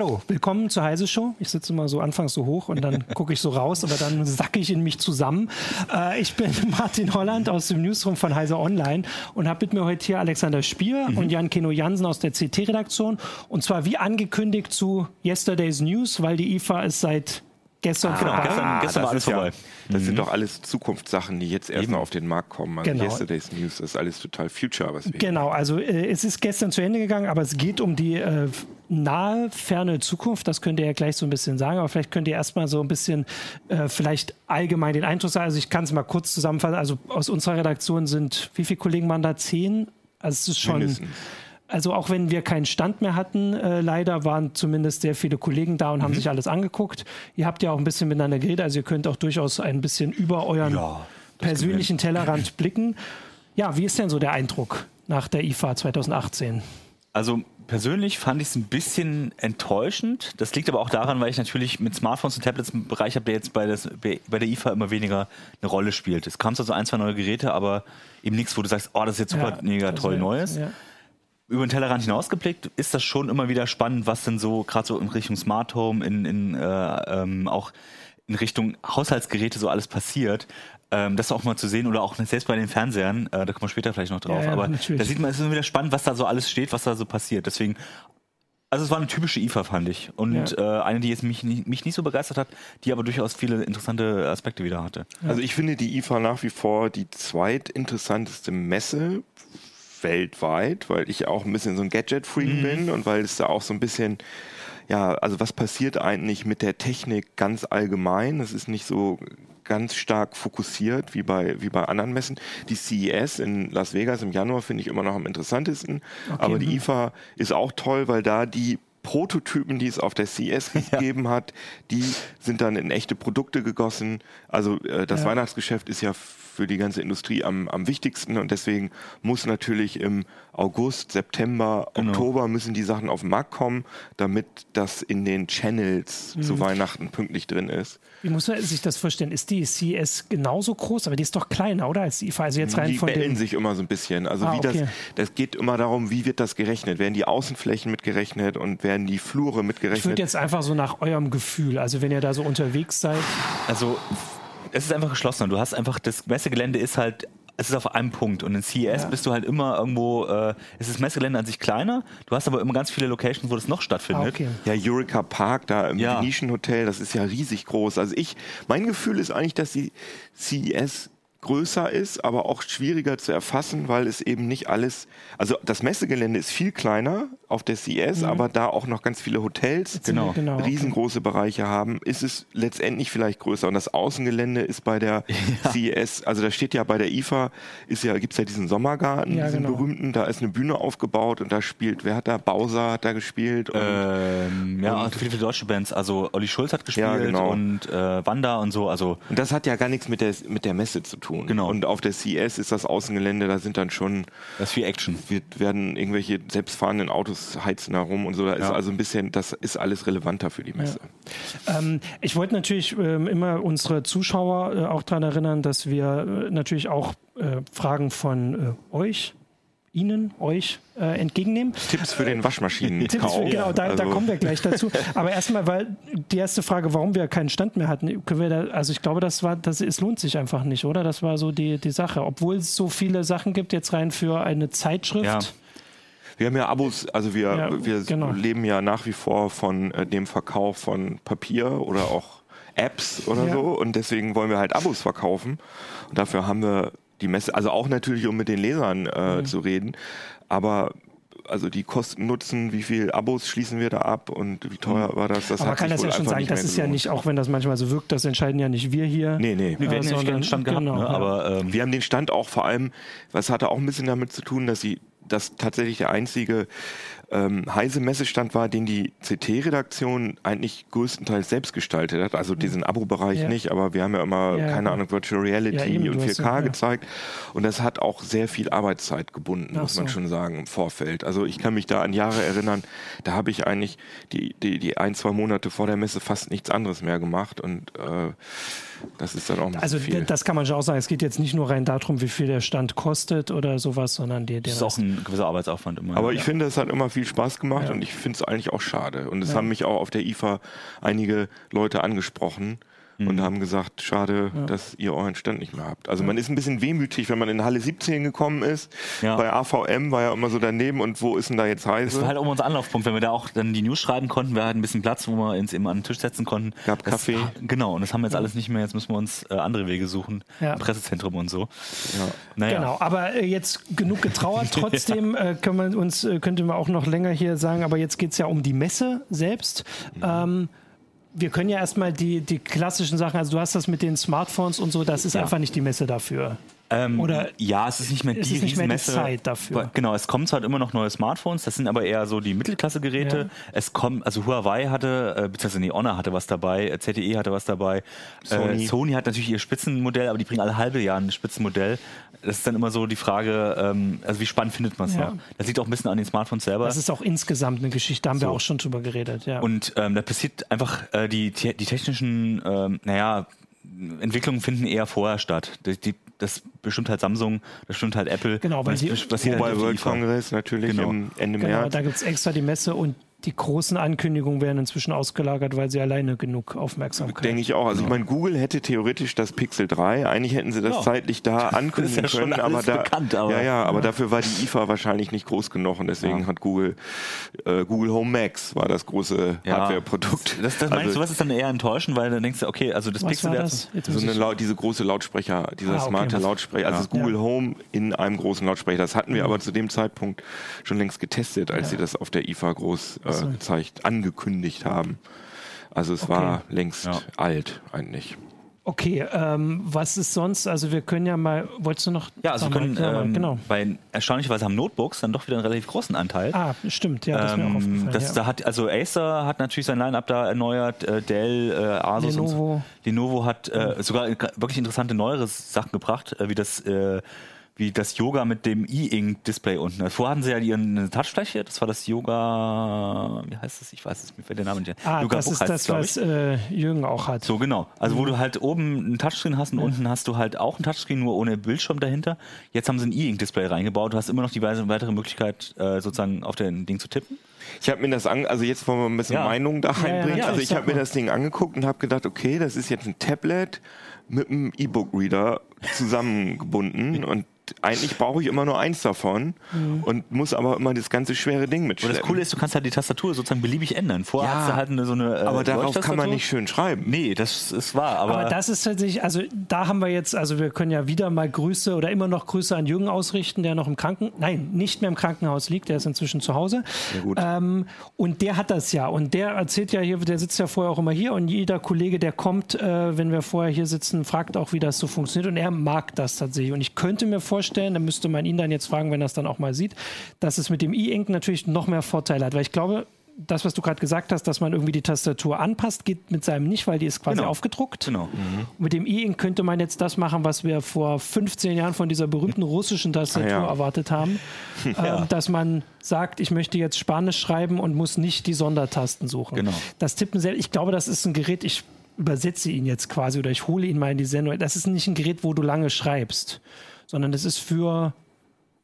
hallo, willkommen zur Heise Show. Ich sitze immer so anfangs so hoch und dann gucke ich so raus, aber dann sacke ich in mich zusammen. Äh, ich bin Martin Holland aus dem Newsroom von Heise Online und habe mit mir heute hier Alexander Spier mhm. und Jan Keno Jansen aus der CT-Redaktion. Und zwar wie angekündigt zu Yesterday's News, weil die IFA ist seit Gestern, ah, genau, gestern, gestern war alles vorbei. Ja, das mhm. sind doch alles Zukunftssachen, die jetzt erst mal auf den Markt kommen. Also genau. Yesterday's News ist alles total Future. Was wir genau, also äh, es ist gestern zu Ende gegangen, aber es geht um die äh, nahe, ferne Zukunft. Das könnt ihr ja gleich so ein bisschen sagen, aber vielleicht könnt ihr erstmal so ein bisschen äh, vielleicht allgemein den Eindruck sagen. Also ich kann es mal kurz zusammenfassen. Also aus unserer Redaktion sind, wie viele Kollegen waren da? Zehn? Also es ist schon... Mindestens also auch wenn wir keinen Stand mehr hatten, äh, leider waren zumindest sehr viele Kollegen da und mhm. haben sich alles angeguckt. Ihr habt ja auch ein bisschen miteinander geredet, also ihr könnt auch durchaus ein bisschen über euren ja, persönlichen Tellerrand blicken. Ja, wie ist denn so der Eindruck nach der IFA 2018? Also persönlich fand ich es ein bisschen enttäuschend. Das liegt aber auch daran, weil ich natürlich mit Smartphones und Tablets einen Bereich habe, der jetzt bei, das, bei der IFA immer weniger eine Rolle spielt. Es kam zwar so ein, zwei neue Geräte, aber eben nichts, wo du sagst, oh, das ist jetzt super ja, mega toll Neues. Ja über den Tellerrand hinausgeblickt ist das schon immer wieder spannend, was denn so gerade so in Richtung Smart Home, in, in äh, ähm, auch in Richtung Haushaltsgeräte so alles passiert. Ähm, das auch mal zu sehen oder auch selbst bei den Fernsehern, äh, da kommen wir später vielleicht noch drauf. Ja, ja, aber natürlich. da sieht man, es ist immer wieder spannend, was da so alles steht, was da so passiert. Deswegen also es war eine typische IFA, fand ich. Und ja. äh, eine, die jetzt mich, mich nicht so begeistert hat, die aber durchaus viele interessante Aspekte wieder hatte. Also ich finde die IFA nach wie vor die zweitinteressanteste Messe weltweit, weil ich auch ein bisschen so ein Gadget-Freak mhm. bin und weil es da auch so ein bisschen, ja, also was passiert eigentlich mit der Technik ganz allgemein? Das ist nicht so ganz stark fokussiert wie bei, wie bei anderen Messen. Die CES in Las Vegas im Januar finde ich immer noch am interessantesten. Okay. Aber die mhm. IFA ist auch toll, weil da die Prototypen, die es auf der CES gegeben ja. hat, die sind dann in echte Produkte gegossen. Also äh, das ja. Weihnachtsgeschäft ist ja für die ganze Industrie am, am wichtigsten und deswegen muss natürlich im August, September, genau. Oktober müssen die Sachen auf den Markt kommen, damit das in den Channels mhm. zu Weihnachten pünktlich drin ist. Wie muss man sich das vorstellen? Ist die CES genauso groß, aber die ist doch kleiner, oder? Als die IFA, also jetzt rein die von bellen sich immer so ein bisschen. Also ah, wie okay. das, das geht immer darum, wie wird das gerechnet? Werden die Außenflächen mitgerechnet und werden die Flure mitgerechnet? Ich würde jetzt einfach so nach eurem Gefühl, also wenn ihr da so unterwegs seid. Also es ist einfach geschlossen. Du hast einfach, das Messegelände ist halt es ist auf einem Punkt. Und in CES ja. bist du halt immer irgendwo, äh, es ist das Messegelände an sich kleiner, du hast aber immer ganz viele Locations, wo das noch stattfindet. Ah, okay. Ja, Eureka Park da im ja. Nischenhotel, das ist ja riesig groß. Also ich, mein Gefühl ist eigentlich, dass die CES größer ist, aber auch schwieriger zu erfassen, weil es eben nicht alles, also das Messegelände ist viel kleiner auf der CES, mhm. aber da auch noch ganz viele Hotels, genau. genau riesengroße okay. Bereiche haben, ist es letztendlich vielleicht größer. Und das Außengelände ist bei der ja. CES, also da steht ja bei der IFA, ist ja, gibt's ja diesen Sommergarten, ja, diesen genau. berühmten, da ist eine Bühne aufgebaut und da spielt, wer hat da, Bowser hat da gespielt und, ähm, ja, und viele, viele deutsche Bands, also Olli Schulz hat gespielt ja, genau. und äh, Wanda und so, also. Und das hat ja gar nichts mit der, mit der Messe zu tun tun. Genau. Und auf der CS ist das Außengelände, da sind dann schon. Das ist viel Action. Wir werden irgendwelche selbstfahrenden Autos heizen herum und so. Da ja. ist also ein bisschen, das ist alles relevanter für die Messe. Ja. Ähm, ich wollte natürlich ähm, immer unsere Zuschauer äh, auch daran erinnern, dass wir äh, natürlich auch äh, Fragen von äh, euch Ihnen, euch äh, entgegennehmen. Tipps für den Waschmaschinen. Tipps für, genau, da, also. da, kommen wir gleich dazu. Aber erstmal, weil die erste Frage, warum wir keinen Stand mehr hatten, können wir da, also ich glaube, das war, das, es lohnt sich einfach nicht, oder? Das war so die, die Sache. Obwohl es so viele Sachen gibt, jetzt rein für eine Zeitschrift. Ja. Wir haben ja Abos, also wir, ja, wir genau. leben ja nach wie vor von äh, dem Verkauf von Papier oder auch Apps oder ja. so und deswegen wollen wir halt Abos verkaufen und dafür haben wir die Messe, also auch natürlich, um mit den Lesern äh, mhm. zu reden, aber also die Kosten nutzen, wie viel Abos schließen wir da ab und wie teuer mhm. war das? das Aber man kann das ja schon sagen, das ist ja nicht, auch wenn das manchmal so wirkt, das entscheiden ja nicht wir hier. Nee, nee. Wir werden äh, ja nicht den Stand gehabt, genau, ne? aber ähm, wir haben den Stand auch vor allem, was hatte auch ein bisschen damit zu tun, dass sie das tatsächlich der einzige ähm, heise Messestand war, den die CT-Redaktion eigentlich größtenteils selbst gestaltet hat. Also diesen Abo-Bereich ja. nicht, aber wir haben ja immer, ja, keine Ahnung, Virtual Reality eben, und 4K ja, gezeigt. Und das hat auch sehr viel Arbeitszeit gebunden, Ach muss man so. schon sagen, im Vorfeld. Also ich kann mich da an Jahre erinnern, da habe ich eigentlich die, die, die ein, zwei Monate vor der Messe fast nichts anderes mehr gemacht und äh, das ist dann auch Also viel. das kann man schon auch sagen. Es geht jetzt nicht nur rein darum, wie viel der Stand kostet oder sowas, sondern der. Das ist auch ein ein gewisser Arbeitsaufwand immer. Aber ja. ich finde, es hat immer viel Spaß gemacht Ja. und ich finde es eigentlich auch schade. Und es haben mich auch auf der IFA einige Leute angesprochen Mhm. und haben gesagt, schade, dass ihr euren Stand nicht mehr habt. Also man ist ein bisschen wehmütig, wenn man in Halle 17 gekommen ist. Ja. Bei AVM war ja immer so daneben und wo ist denn da jetzt Das war halt auch unser Anlaufpunkt, wenn wir da auch dann die News schreiben konnten, wir hatten ein bisschen Platz, wo wir uns eben an den Tisch setzen konnten. Gab das, Kaffee. Genau, und das haben wir jetzt alles nicht mehr, jetzt müssen wir uns äh, andere Wege suchen, Ja. im Pressezentrum und so. Ja. Naja. Genau, aber äh, jetzt genug getrauert. Trotzdem äh, können wir uns, äh, könnte man auch noch länger hier sagen, aber jetzt geht es ja um die Messe selbst. Ähm, wir können ja erstmal die, die klassischen Sachen, also du hast das mit den Smartphones und so, das ist Ja. einfach nicht die Messe dafür. Ähm, Oder ja, es ist nicht mehr es die ist nicht mehr die. Zeit dafür. Genau, es kommen zwar immer noch neue Smartphones, das sind aber eher so die Mittelklasse-Geräte. Ja. Es kommen, also Huawei hatte, äh, beziehungsweise nee, Honor hatte was dabei, äh, ZTE hatte was dabei. Sony. Äh, Sony hat natürlich ihr Spitzenmodell, aber die bringen alle halbe Jahr ein Spitzenmodell. Das ist dann immer so die Frage, ähm, also wie spannend findet man es Ja. noch? Das liegt auch ein bisschen an den Smartphones selber. Das ist auch insgesamt eine Geschichte, da haben wir So. auch schon drüber geredet. Ja. Und ähm, da passiert einfach, äh, die, die technischen, ähm, naja, Entwicklungen finden eher vorher statt. Die, die, das bestimmt halt Samsung, das bestimmt halt Apple. Genau, weil halt Mobile die World. Congress natürlich Genau. im Ende genau, März. da gibt es extra die Messe und die großen Ankündigungen werden inzwischen ausgelagert, weil sie alleine genug Aufmerksamkeit Denke ich auch. Also ich meine, Google hätte theoretisch das Pixel 3. Eigentlich hätten sie das Ja. zeitlich da ankündigen Das ist ja schon können, aber alles da, bekannt, aber- ja, ja, aber dafür war die IFA wahrscheinlich nicht groß genug und deswegen Ja. hat Google äh, Google Home Max war das große Ja. Hardware-Produkt. Das, das meinst also, du, was ist dann eher enttäuschend, weil dann denkst du, okay, also das Pixel wäre das? So eine ich- diese große Lautsprecher, dieser Ah, okay, smarte was- Lautsprecher, also Ja. das Google Ja. Home in einem großen Lautsprecher. Das hatten wir aber zu dem Zeitpunkt schon längst getestet, als Ja. sie das auf der IFA groß äh, so. gezeigt, angekündigt haben. Also es war längst Ja. alt eigentlich. Okay, ähm, was ist sonst? Also wir können ja mal, wolltest du noch? Ja, also wir können, mal, ähm, genau. bei erstaunlicherweise haben Notebooks dann doch wieder einen relativ großen Anteil. Ah, stimmt, ja, das ist mir auch Ähm, aufgefallen. das, ja. da hat, also Acer hat natürlich sein Line-Up da erneuert, äh, Dell, äh, Asus und so. Lenovo. Lenovo hat äh, sogar wirklich interessante neuere Sachen gebracht, äh, wie das äh, wie das Yoga mit dem E-Ink-Display unten. Vorher hatten sie ja ihren eine Touchfläche, das war das Yoga, wie heißt das? Ich weiß es, mir fällt der Name nicht. ah, Yoga das Book ist heißt das, es, was äh, Jürgen auch hat. so, genau. Also, Mhm. wo du halt oben einen Touchscreen hast und unten hast du halt auch einen Touchscreen, nur ohne Bildschirm dahinter. Jetzt haben sie ein E-Ink-Display reingebaut. Du hast immer noch die weitere Möglichkeit, äh, sozusagen auf den Ding zu tippen. Ich habe mir das an, also jetzt wollen wir ein bisschen Ja. Meinung da ja, reinbringen. ja, also ich habe mir das Ding angeguckt und habe gedacht, okay, das ist jetzt ein Tablet mit einem E-Book-Reader zusammengebunden und eigentlich brauche ich immer nur eins davon und muss aber immer das ganze schwere Ding Und mitschleppen. das Coole ist, du kannst halt die Tastatur sozusagen beliebig ändern. Vorher Ja, hast du halt eine, so eine. Äh, aber darauf kann man nicht schön schreiben. Nee, das ist wahr. Aber, Aber das ist tatsächlich, also da haben wir jetzt, also wir können ja wieder mal Grüße oder immer noch Grüße an Jürgen ausrichten, der noch im Kranken, nein, nicht mehr im Krankenhaus liegt, der ist inzwischen zu Hause. Ja, gut. Ähm, und der hat das ja und der erzählt ja hier, der sitzt ja vorher auch immer hier und jeder Kollege, der kommt, äh, wenn wir vorher hier sitzen, fragt auch, wie das so funktioniert und er mag das tatsächlich. Und ich könnte mir vorstellen, da müsste man ihn dann jetzt fragen, wenn er es dann auch mal sieht, dass es mit dem E-Ink natürlich noch mehr Vorteile hat, weil ich glaube, das, was du gerade gesagt hast, dass man irgendwie die Tastatur anpasst, geht mit seinem nicht, weil die ist quasi Genau. aufgedruckt. Genau. Und Mit dem E-Ink könnte man jetzt das machen, was wir vor 15 Jahren von dieser berühmten russischen Tastatur Ah, ja. erwartet haben. ähm, dass man sagt, ich möchte jetzt Spanisch schreiben und muss nicht die Sondertasten suchen. Genau. Das Tippen selbst, ich glaube, das ist ein Gerät, ich übersetze ihn jetzt quasi oder ich hole ihn mal in die Sendung. Das ist nicht ein Gerät, wo du lange schreibst, sondern das ist für,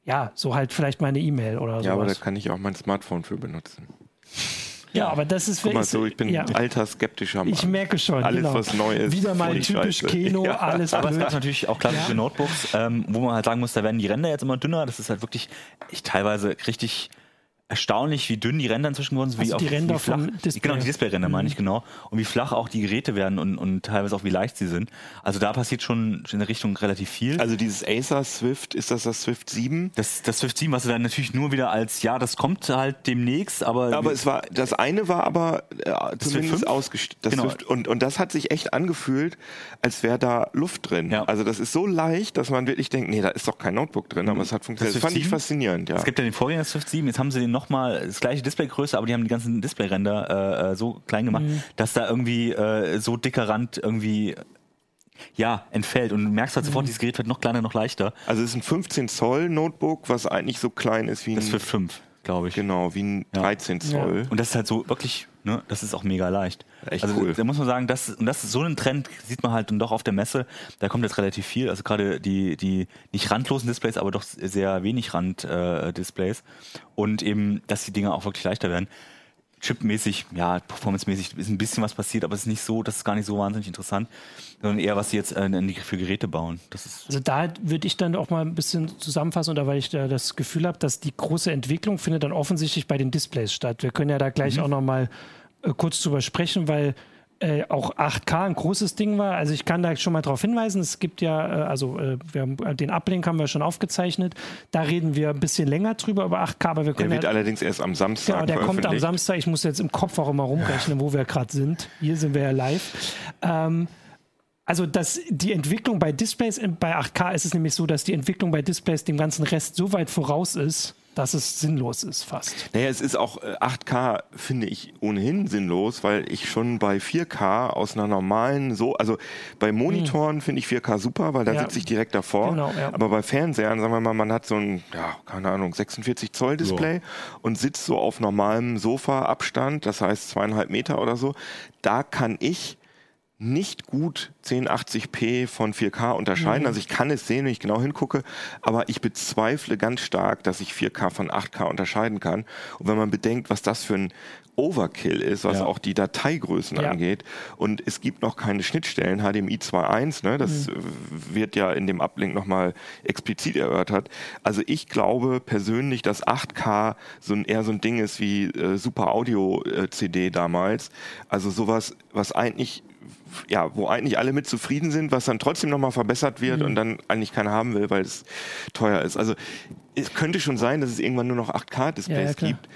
ja, so halt vielleicht meine E-Mail oder Ja, aber da kann ich auch mein Smartphone für benutzen. Ja, aber das ist Guck mal ist- so, ich bin ja. ein alter skeptischer Mann. Ich merke schon. Alles, genau. was neu ist, Wieder mal typisch scheiße. Kino, Ja. alles Aber es blöd. gibt natürlich auch klassische Notebooks, ähm, wo man halt sagen muss, da werden die Ränder jetzt immer dünner. Das ist halt wirklich echt teilweise richtig erstaunlich, wie dünn die Ränder inzwischen geworden sind. Also wie die auch, Ränder wie flach, vom Display. Genau, die Displayränder meine ich genau. Und wie flach auch die Geräte werden und, und teilweise auch wie leicht sie sind. Also da passiert schon in der Richtung relativ viel. Also dieses Acer Swift, ist das das Swift 7? das, das Swift 7, was du dann natürlich nur wieder als, ja, das kommt halt demnächst, aber, Aber es war, das eine war aber äh, zumindest 5? ausgestellt. Genau. Und, und das hat sich echt angefühlt, als wäre da Luft drin. Ja. Also das ist so leicht, dass man wirklich denkt, nee, da ist doch kein Notebook drin, aber es hat funktioniert. Das, Swift fand ich 7? faszinierend, ja. Es gibt ja den Vorgänger des Swift 7, jetzt haben sie den nochmal, das gleiche Displaygröße, aber die haben die ganzen Displayränder äh, so klein gemacht, Mhm. dass da irgendwie äh, so dicker Rand irgendwie ja, entfällt und du merkst halt Mhm. sofort, dieses Gerät wird noch kleiner, noch leichter. Also es ist ein 15 Zoll Notebook, was eigentlich so klein ist wie Das ein Swift 5. glaube ich. Genau, wie ein Ja. 13 Zoll. Und das ist halt so wirklich, ne, das ist auch mega leicht. Echt also cool. da muss man sagen, das, und das ist so ein Trend, sieht man halt dann doch auf der Messe, da kommt jetzt relativ viel, also gerade die, die nicht randlosen Displays, aber doch sehr wenig Rand-Displays. Äh, Displays. und eben, dass die Dinger auch wirklich leichter werden. Chipmäßig, ja, performancemäßig ist ein bisschen was passiert, aber es ist nicht so, das ist gar nicht so wahnsinnig interessant, sondern eher, was sie jetzt äh, für Geräte bauen. Das ist Also da würde ich dann auch mal ein bisschen zusammenfassen, oder weil ich da das Gefühl habe, dass die große Entwicklung findet dann offensichtlich bei den Displays statt. Wir können ja da gleich auch noch mal äh, kurz drüber sprechen, weil äh, auch 8K ein großes Ding war. Also ich kann da schon mal darauf hinweisen, es gibt ja, äh, also äh, wir haben, den Uplink haben wir schon aufgezeichnet. Da reden wir ein bisschen länger drüber über 8K, aber wir Der können wird ja, allerdings erst am Samstag Genau, der kommt am. Samstag. Ich muss jetzt im Kopf auch immer rumrechnen, wo wir gerade sind. Hier sind wir ja live. Ähm, also das, die Entwicklung bei Displays, bei 8K ist es nämlich so, dass die Entwicklung bei Displays dem ganzen Rest so weit voraus ist, dass es sinnlos ist fast. Naja, es ist auch äh, 8K, finde ich ohnehin sinnlos, weil ich schon bei 4K aus einer normalen, so, also bei Monitoren finde ich 4K super, weil da Hm. Ja. sitze ich direkt davor. Genau, ja. Aber bei Fernsehern, sagen wir mal, man hat so ein, ja, keine Ahnung, 46 Zoll Display und sitzt so auf normalem Sofa-Abstand, das heißt zweieinhalb Meter oder so. Da kann ich nicht gut 1080p von 4K unterscheiden. Mhm. Also ich kann es sehen, wenn ich genau hingucke, aber ich bezweifle ganz stark, dass ich 4K von 8K unterscheiden kann. Und wenn man bedenkt, was das für ein Overkill ist, was Ja. auch die Dateigrößen Ja. angeht. Und es gibt noch keine Schnittstellen, HDMI 2.1, ne, das Mhm. äh, wird ja in dem Uplink nochmal explizit erörtert. Also ich glaube persönlich, dass 8K so ein, eher so ein Ding ist wie äh, Super Audio äh, CD damals. Also sowas, was eigentlich ja, wo eigentlich alle mit zufrieden sind, was dann trotzdem nochmal verbessert wird Mhm. und dann eigentlich keiner haben will, weil es teuer ist. Also es könnte schon sein, dass es irgendwann nur noch 8K-Displays Ja, ja, gibt.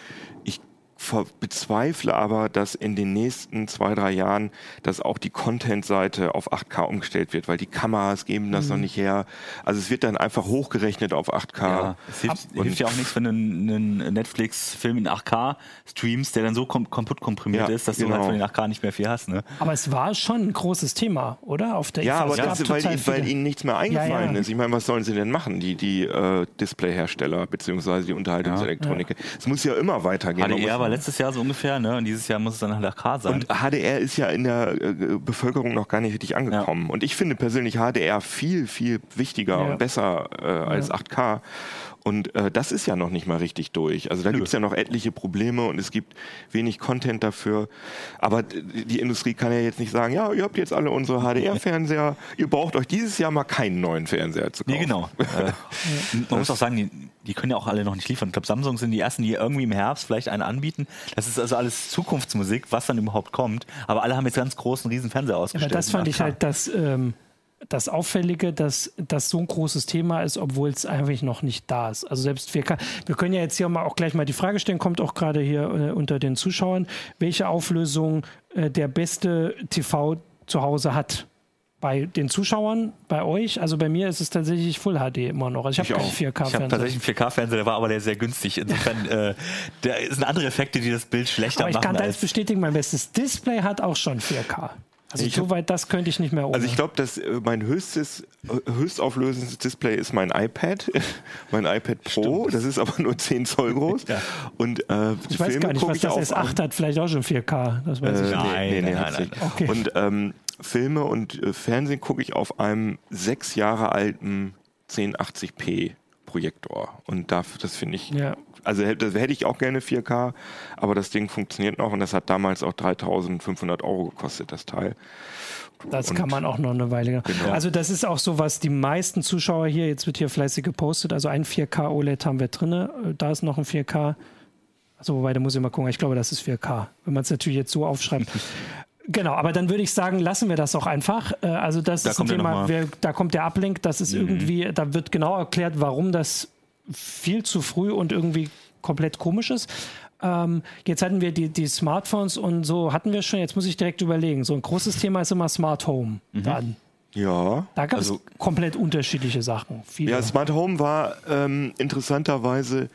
Bezweifle aber, dass in den nächsten zwei, drei Jahren, dass auch die Content-Seite auf 8K umgestellt wird, weil die Kameras geben das noch Mhm. nicht her. Also es wird dann einfach hochgerechnet auf 8K. Ja, es hilft, hilft ja auch nichts, wenn du einen Netflix-Film in 8K streamst, der dann so kom kaputt komprimiert Ja, ist, dass du genau. halt von den 8K nicht mehr viel hast. Ne? Aber es war schon ein großes Thema, oder? Auf der Ja, IFA. aber gab das, weil, ihnen- weil ihnen nichts mehr eingefallen ja. ist. Ich meine, was sollen sie denn machen, die, die äh, Displayhersteller beziehungsweise die Unterhaltungselektronik? Es muss ja immer weitergehen. HDR war letztes Jahr so ungefähr, ne? Und dieses Jahr muss es dann halt 8K sein. Und HDR ist ja in der äh, Bevölkerung noch gar nicht richtig angekommen. Und ich finde persönlich HDR viel, viel wichtiger Ja. und besser äh, als 8K. Und äh, das ist ja noch nicht mal richtig durch. Also da gibt es ja noch etliche Probleme und es gibt wenig Content dafür. Aber die Industrie kann ja jetzt nicht sagen, ja, ihr habt jetzt alle unsere HDR-Fernseher, ihr braucht euch dieses Jahr mal keinen neuen Fernseher zu kaufen. Nee, genau. äh, man muss auch sagen, die, die können ja auch alle noch nicht liefern. Ich glaube, Samsung sind die ersten, die irgendwie im Herbst vielleicht einen anbieten. Das ist also alles Zukunftsmusik, was dann überhaupt kommt. Aber alle haben jetzt ganz großen, riesen Fernseher Aber ausgestellt. das fand ich 8K. halt das, ähm, das Auffällige, dass das so ein großes Thema ist, obwohl es eigentlich noch nicht da ist. Also selbst 4K. Wir können ja jetzt hier mal auch gleich mal die Frage stellen, kommt auch gerade hier äh, unter den Zuschauern, welche Auflösung äh, der beste TV zu Hause hat. Bei den Zuschauern, bei euch, also bei mir ist es tatsächlich Full HD immer noch. Also ich Ich habe auch. keinen Ich habe 4K-Fernseher. tatsächlich einen 4K-Fernseher, der war aber der sehr günstig. Insofern, äh, da sind andere Effekte, die das Bild schlechter Aber ich machen. kann das bestätigen, mein bestes Display hat auch schon 4K. Also Ich soweit das könnte ich nicht mehr ohne. Also ich glaube, dass äh, mein höchstes, äh, höchstauflösendes Display ist mein iPad, mein iPad Pro. Das ist aber nur 10 Zoll groß. Ja. Und äh, ich weiß gar nicht, was das auf S8 hat, vielleicht auch schon 4K. Das weiß Äh, ich. Nein, nee, nee, nee, nein, nein, nicht. Okay. Und ähm, Filme und äh, Fernsehen gucke ich auf einem sechs Jahre alten 1080p Projektor. Und da, das finde ich, Ja. Also hätte, hätte ich auch gerne 4K, aber das Ding funktioniert noch und das hat damals auch 3500 Euro gekostet, das Teil. Das Und- kann man auch noch eine Weile. Genau. Also das ist auch so, was die meisten Zuschauer hier, jetzt wird hier fleißig gepostet, also ein 4K OLED haben wir drin, da ist noch ein 4K. Also wobei, da muss ich mal gucken, ich glaube, das ist 4K, wenn man es natürlich jetzt so aufschreibt. Genau, aber dann würde ich sagen, lassen wir das auch einfach. Äh, Also das Da ist ein Thema, Mhm. wer, da kommt der Uplink, das ist irgendwie, da wird genau erklärt, warum das viel zu früh und irgendwie komplett komisch ist. Ähm, jetzt hatten wir die, die Smartphones und so hatten wir schon, jetzt muss ich direkt überlegen. So ein großes Thema ist immer Smart Home. Mhm. Dann. Ja. Da gab es also, komplett unterschiedliche Sachen. Viele. Ja, Smart Home war ähm, interessanterweise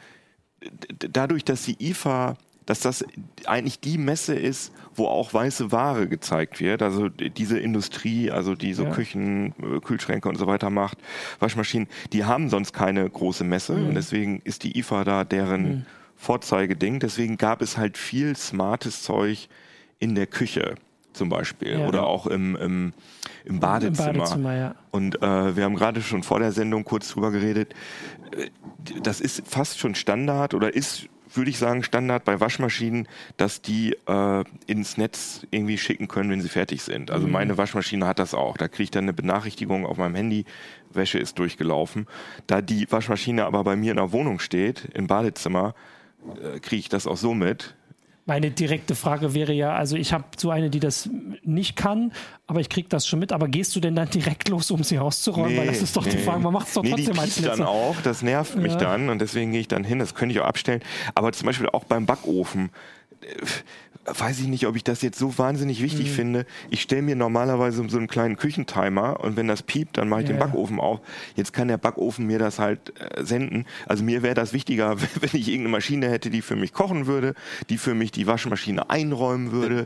dadurch, dass die IFA, dass das eigentlich die Messe ist, wo auch weiße Ware gezeigt wird. Also diese Industrie, also die so Ja. Küchen, äh, Kühlschränke und so weiter macht, Waschmaschinen, die haben sonst keine große Messe Mhm. und deswegen ist die IFA da deren Vorzeigeding. Deswegen gab es halt viel smartes Zeug in der Küche zum Beispiel Ja. oder auch im, im, im Badezimmer. Im Badezimmer, ja. Und äh, wir haben gerade schon vor der Sendung kurz drüber geredet. Äh, Das ist fast schon Standard oder ist, würde ich sagen, Standard bei Waschmaschinen, dass die äh, ins Netz irgendwie schicken können, wenn sie fertig sind. Also meine Waschmaschine hat das auch. Da kriege ich dann eine Benachrichtigung auf meinem Handy, Wäsche ist durchgelaufen. Da die Waschmaschine aber bei mir in der Wohnung steht, im Badezimmer, äh, kriege ich das auch so mit. Meine direkte Frage wäre ja, also ich habe so eine, die das nicht kann, aber ich kriege das schon mit. Aber gehst du denn dann direkt los, um sie auszuräumen? Weil das ist doch die Frage, man macht es doch nee, trotzdem die als dann auch, das nervt mich Ja. dann und deswegen gehe ich dann hin, das könnte ich auch abstellen. Aber zum Beispiel auch beim Backofen, äh, weiß ich nicht, ob ich das jetzt so wahnsinnig wichtig Mhm. finde. Ich stelle mir normalerweise so einen kleinen Küchentimer und wenn das piept, dann mache ich Ja, den ja. Backofen auf. Jetzt kann der Backofen mir das halt äh, senden. Also mir wäre das wichtiger, wenn ich irgendeine Maschine hätte, die für mich kochen würde, die für mich die Waschmaschine einräumen würde,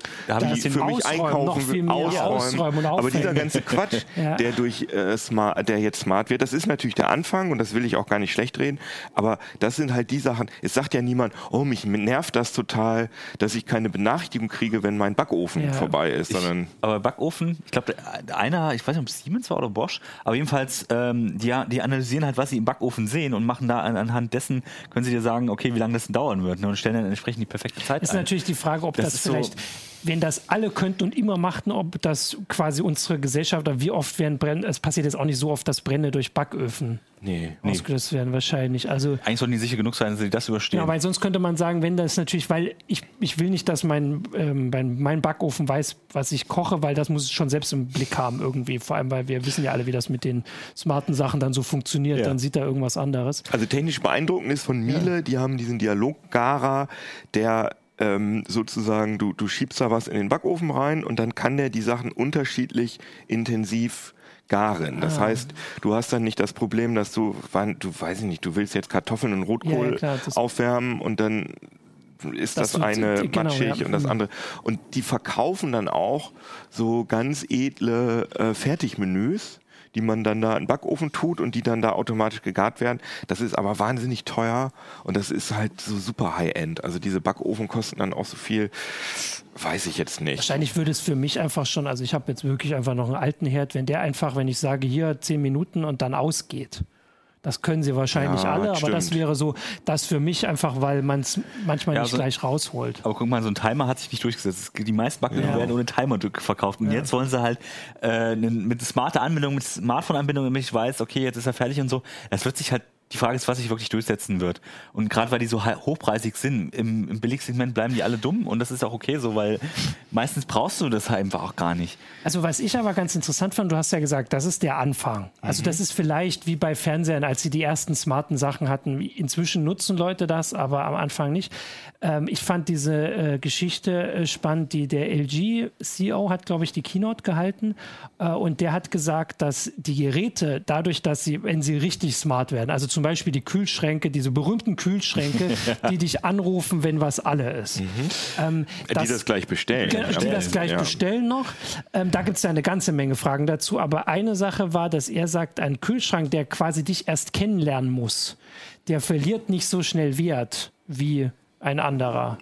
ich die für mich Ausräumen, einkaufen würde, ausräumen. ausräumen Aber dieser ganze Quatsch, Ja. der durch äh, smart, der jetzt smart wird, das ist natürlich der Anfang und das will ich auch gar nicht schlecht reden, aber das sind halt die Sachen, es sagt ja niemand, oh, mich nervt das total, dass ich keine Benachrichtigung kriege, wenn mein Backofen Ja. vorbei ist, sondern Aber Backofen, ich glaube, einer, ich weiß nicht, ob es Siemens war oder Bosch, aber jedenfalls, ähm, die, die analysieren halt, was sie im Backofen sehen und machen da an, anhand dessen, können sie dir sagen, okay, wie lange das denn dauern wird ne, und stellen dann entsprechend die perfekte Zeit Ist ein. natürlich die Frage, ob Das das, ist so- vielleicht, wenn das alle könnten und immer machten, ob das quasi unsere Gesellschaft oder wie oft werden Brände, es passiert jetzt auch nicht so oft, dass Brände durch Backöfen nee, ausgelöst werden, wahrscheinlich. Also Eigentlich sollten die sicher genug sein, dass sie das überstehen. Ja, weil sonst könnte man sagen, wenn das natürlich, weil ich, ich will nicht, dass mein, ähm, mein, mein Backofen weiß, was ich koche, weil das muss es schon selbst im Blick haben irgendwie. Vor allem, weil wir wissen ja alle, wie das mit den smarten Sachen dann so funktioniert. Ja. Dann sieht er irgendwas anderes. Also technisch beeindruckend ist von Miele, die haben diesen Dialog-Gara, der ähm, sozusagen, du, du schiebst da was in den Backofen rein und dann kann der die Sachen unterschiedlich intensiv garen. Das Ah. heißt, du hast dann nicht das Problem, dass du, wann, du weiß ich nicht, du willst jetzt Kartoffeln und Rotkohl Ja, klar, aufwärmen und dann ist Das das, eine genau, matschig ja. und das Mhm. andere. Und die verkaufen dann auch so ganz edle äh, Fertigmenüs, die man dann da in den Backofen tut und die dann da automatisch gegart werden. Das ist aber wahnsinnig teuer und das ist halt so super High-End. Also diese Backofen kosten dann auch so viel, weiß ich jetzt nicht. Wahrscheinlich würde es für mich einfach schon, also ich habe jetzt wirklich einfach noch einen alten Herd, wenn der einfach, wenn ich sage, hier zehn Minuten und dann ausgeht. Das können sie wahrscheinlich Ja, alle, aber das wäre so, das für mich einfach, weil man es manchmal Ja, nicht so- gleich rausholt. Aber guck mal, so ein Timer hat sich nicht durchgesetzt. Es- Die meisten Backöfen Ja. werden ohne Timer verkauft. Und jetzt wollen sie halt äh, mit smarter Anbindung, mit Smartphone-Anbindung, damit ich weiß, okay, jetzt ist er fertig und so. Das wird sich halt, die Frage ist, was sich wirklich durchsetzen wird. Und gerade weil die so hochpreisig sind, im, im Billigsegment bleiben die alle dumm und das ist auch okay so, weil meistens brauchst du das halt einfach auch gar nicht. Also was ich aber ganz interessant fand, du hast ja gesagt, das ist der Anfang. Also das ist vielleicht wie bei Fernsehern, als sie die ersten smarten Sachen hatten. Inzwischen nutzen Leute das, aber am Anfang nicht. Ähm, ich fand diese äh, Geschichte äh, spannend, die der LG-CEO hat, glaube ich, die Keynote gehalten äh, und der hat gesagt, dass die Geräte dadurch, dass sie, wenn sie richtig smart werden, also zum Beispiel die Kühlschränke, diese berühmten Kühlschränke, die dich anrufen, wenn was alle ist. Ähm, die das gleich bestellen. Die das gleich Ja. bestellen noch. Ähm, da gibt es ja eine ganze Menge Fragen dazu. Aber eine Sache war, dass er sagt, ein Kühlschrank, der quasi dich erst kennenlernen muss, der verliert nicht so schnell Wert wie ein anderer.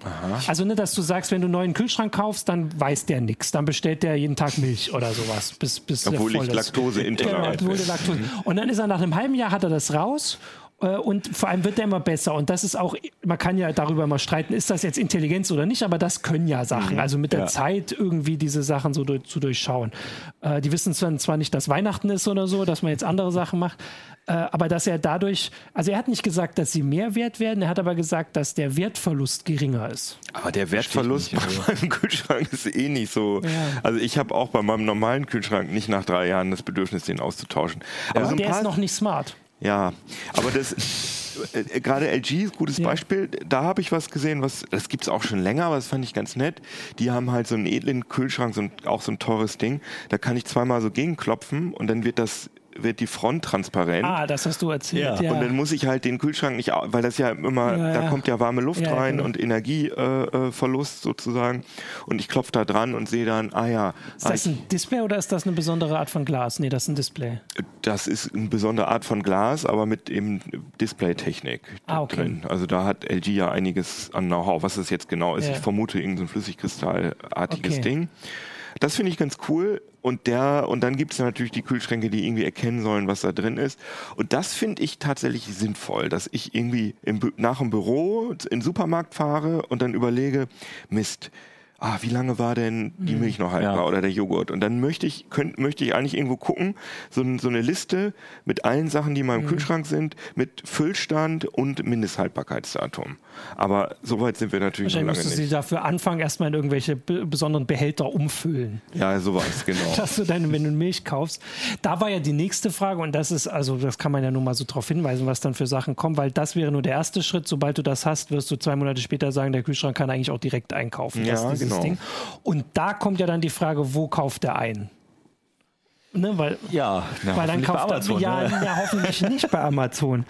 Also nicht, dass du sagst, wenn du einen neuen Kühlschrank kaufst, dann weiß der nichts. Dann bestellt der jeden Tag Milch oder sowas. Bis, bis der Obwohl voll ich ist. Laktoseintolerant Genau, der Laktose. Und dann ist er nach einem halben Jahr hat er das raus. Äh, Und vor allem wird der immer besser. Und das ist auch, man kann ja darüber mal streiten, ist das jetzt Intelligenz oder nicht, aber das können ja Sachen. Also mit der Ja. Zeit irgendwie diese Sachen so durch, zu durchschauen. Äh, die wissen zwar, zwar nicht, dass Weihnachten ist oder so, dass man jetzt andere Sachen macht, äh, aber dass er dadurch, also er hat nicht gesagt, dass sie mehr wert werden, er hat aber gesagt, dass der Wertverlust geringer ist. Aber der Wertverlust bei nicht, meinem Kühlschrank ist eh nicht so. Ja. Also ich habe auch bei meinem normalen Kühlschrank nicht nach drei Jahren das Bedürfnis, den auszutauschen. Aber so ein der ist noch nicht smart. Ja, aber das äh, gerade LG ist ein gutes Ja. Beispiel. Da habe ich was gesehen, was das gibt's auch schon länger, aber das fand ich ganz nett. Die haben halt so einen edlen Kühlschrank, so ein, auch so ein teures Ding. Da kann ich zweimal so gegenklopfen und dann wird das wird die Front transparent. Ah, das hast du erzählt. Ja. Und dann muss ich halt den Kühlschrank nicht, weil das ja immer, Ja, da ja. kommt ja warme Luft Ja, rein genau. und Energieverlust äh, Verlust sozusagen. Und ich klopfe da dran und sehe dann, ah ja, Ist ah, das ein Display oder ist das eine besondere Art von Glas? Nee, das ist ein Display. Das ist eine besondere Art von Glas, aber mit eben Displaytechnik Ah, okay. drin. Also da hat LG ja einiges an Know-how. Was das jetzt genau ist, Ja. ich vermute irgendein Flüssigkristallartiges Okay. Ding. Das finde ich ganz cool. Und der, und dann gibt es natürlich die Kühlschränke, die irgendwie erkennen sollen, was da drin ist. Und das finde ich tatsächlich sinnvoll, dass ich irgendwie im, nach dem Büro in den Supermarkt fahre und dann überlege, Mist, ah, wie lange war denn die Mhm. Milch noch haltbar Ja. oder der Joghurt? Und dann möchte ich, könnt, möchte ich eigentlich irgendwo gucken, so, so eine Liste mit allen Sachen, die in Mhm. meinem Kühlschrank sind, mit Füllstand und Mindesthaltbarkeitsdatum. Aber so weit sind wir natürlich noch Wahrscheinlich lange musst du sie nicht. dafür anfangen, erstmal in irgendwelche be besonderen Behälter umfüllen. Ja, sowas, genau. dass du deine, wenn du Milch kaufst. Da war ja die nächste Frage und das ist, also das kann man ja nur mal so drauf hinweisen, was dann für Sachen kommen, weil das wäre nur der erste Schritt. Sobald du das hast, wirst du zwei Monate später sagen, der Kühlschrank kann eigentlich auch direkt einkaufen. Ja, dieses genau. Ding. Und da kommt ja dann die Frage, wo kauft der ein? Ne, weil, Ja, na, weil dann kauft er, Amazon, ja, ne? ja, hoffentlich nicht bei Amazon.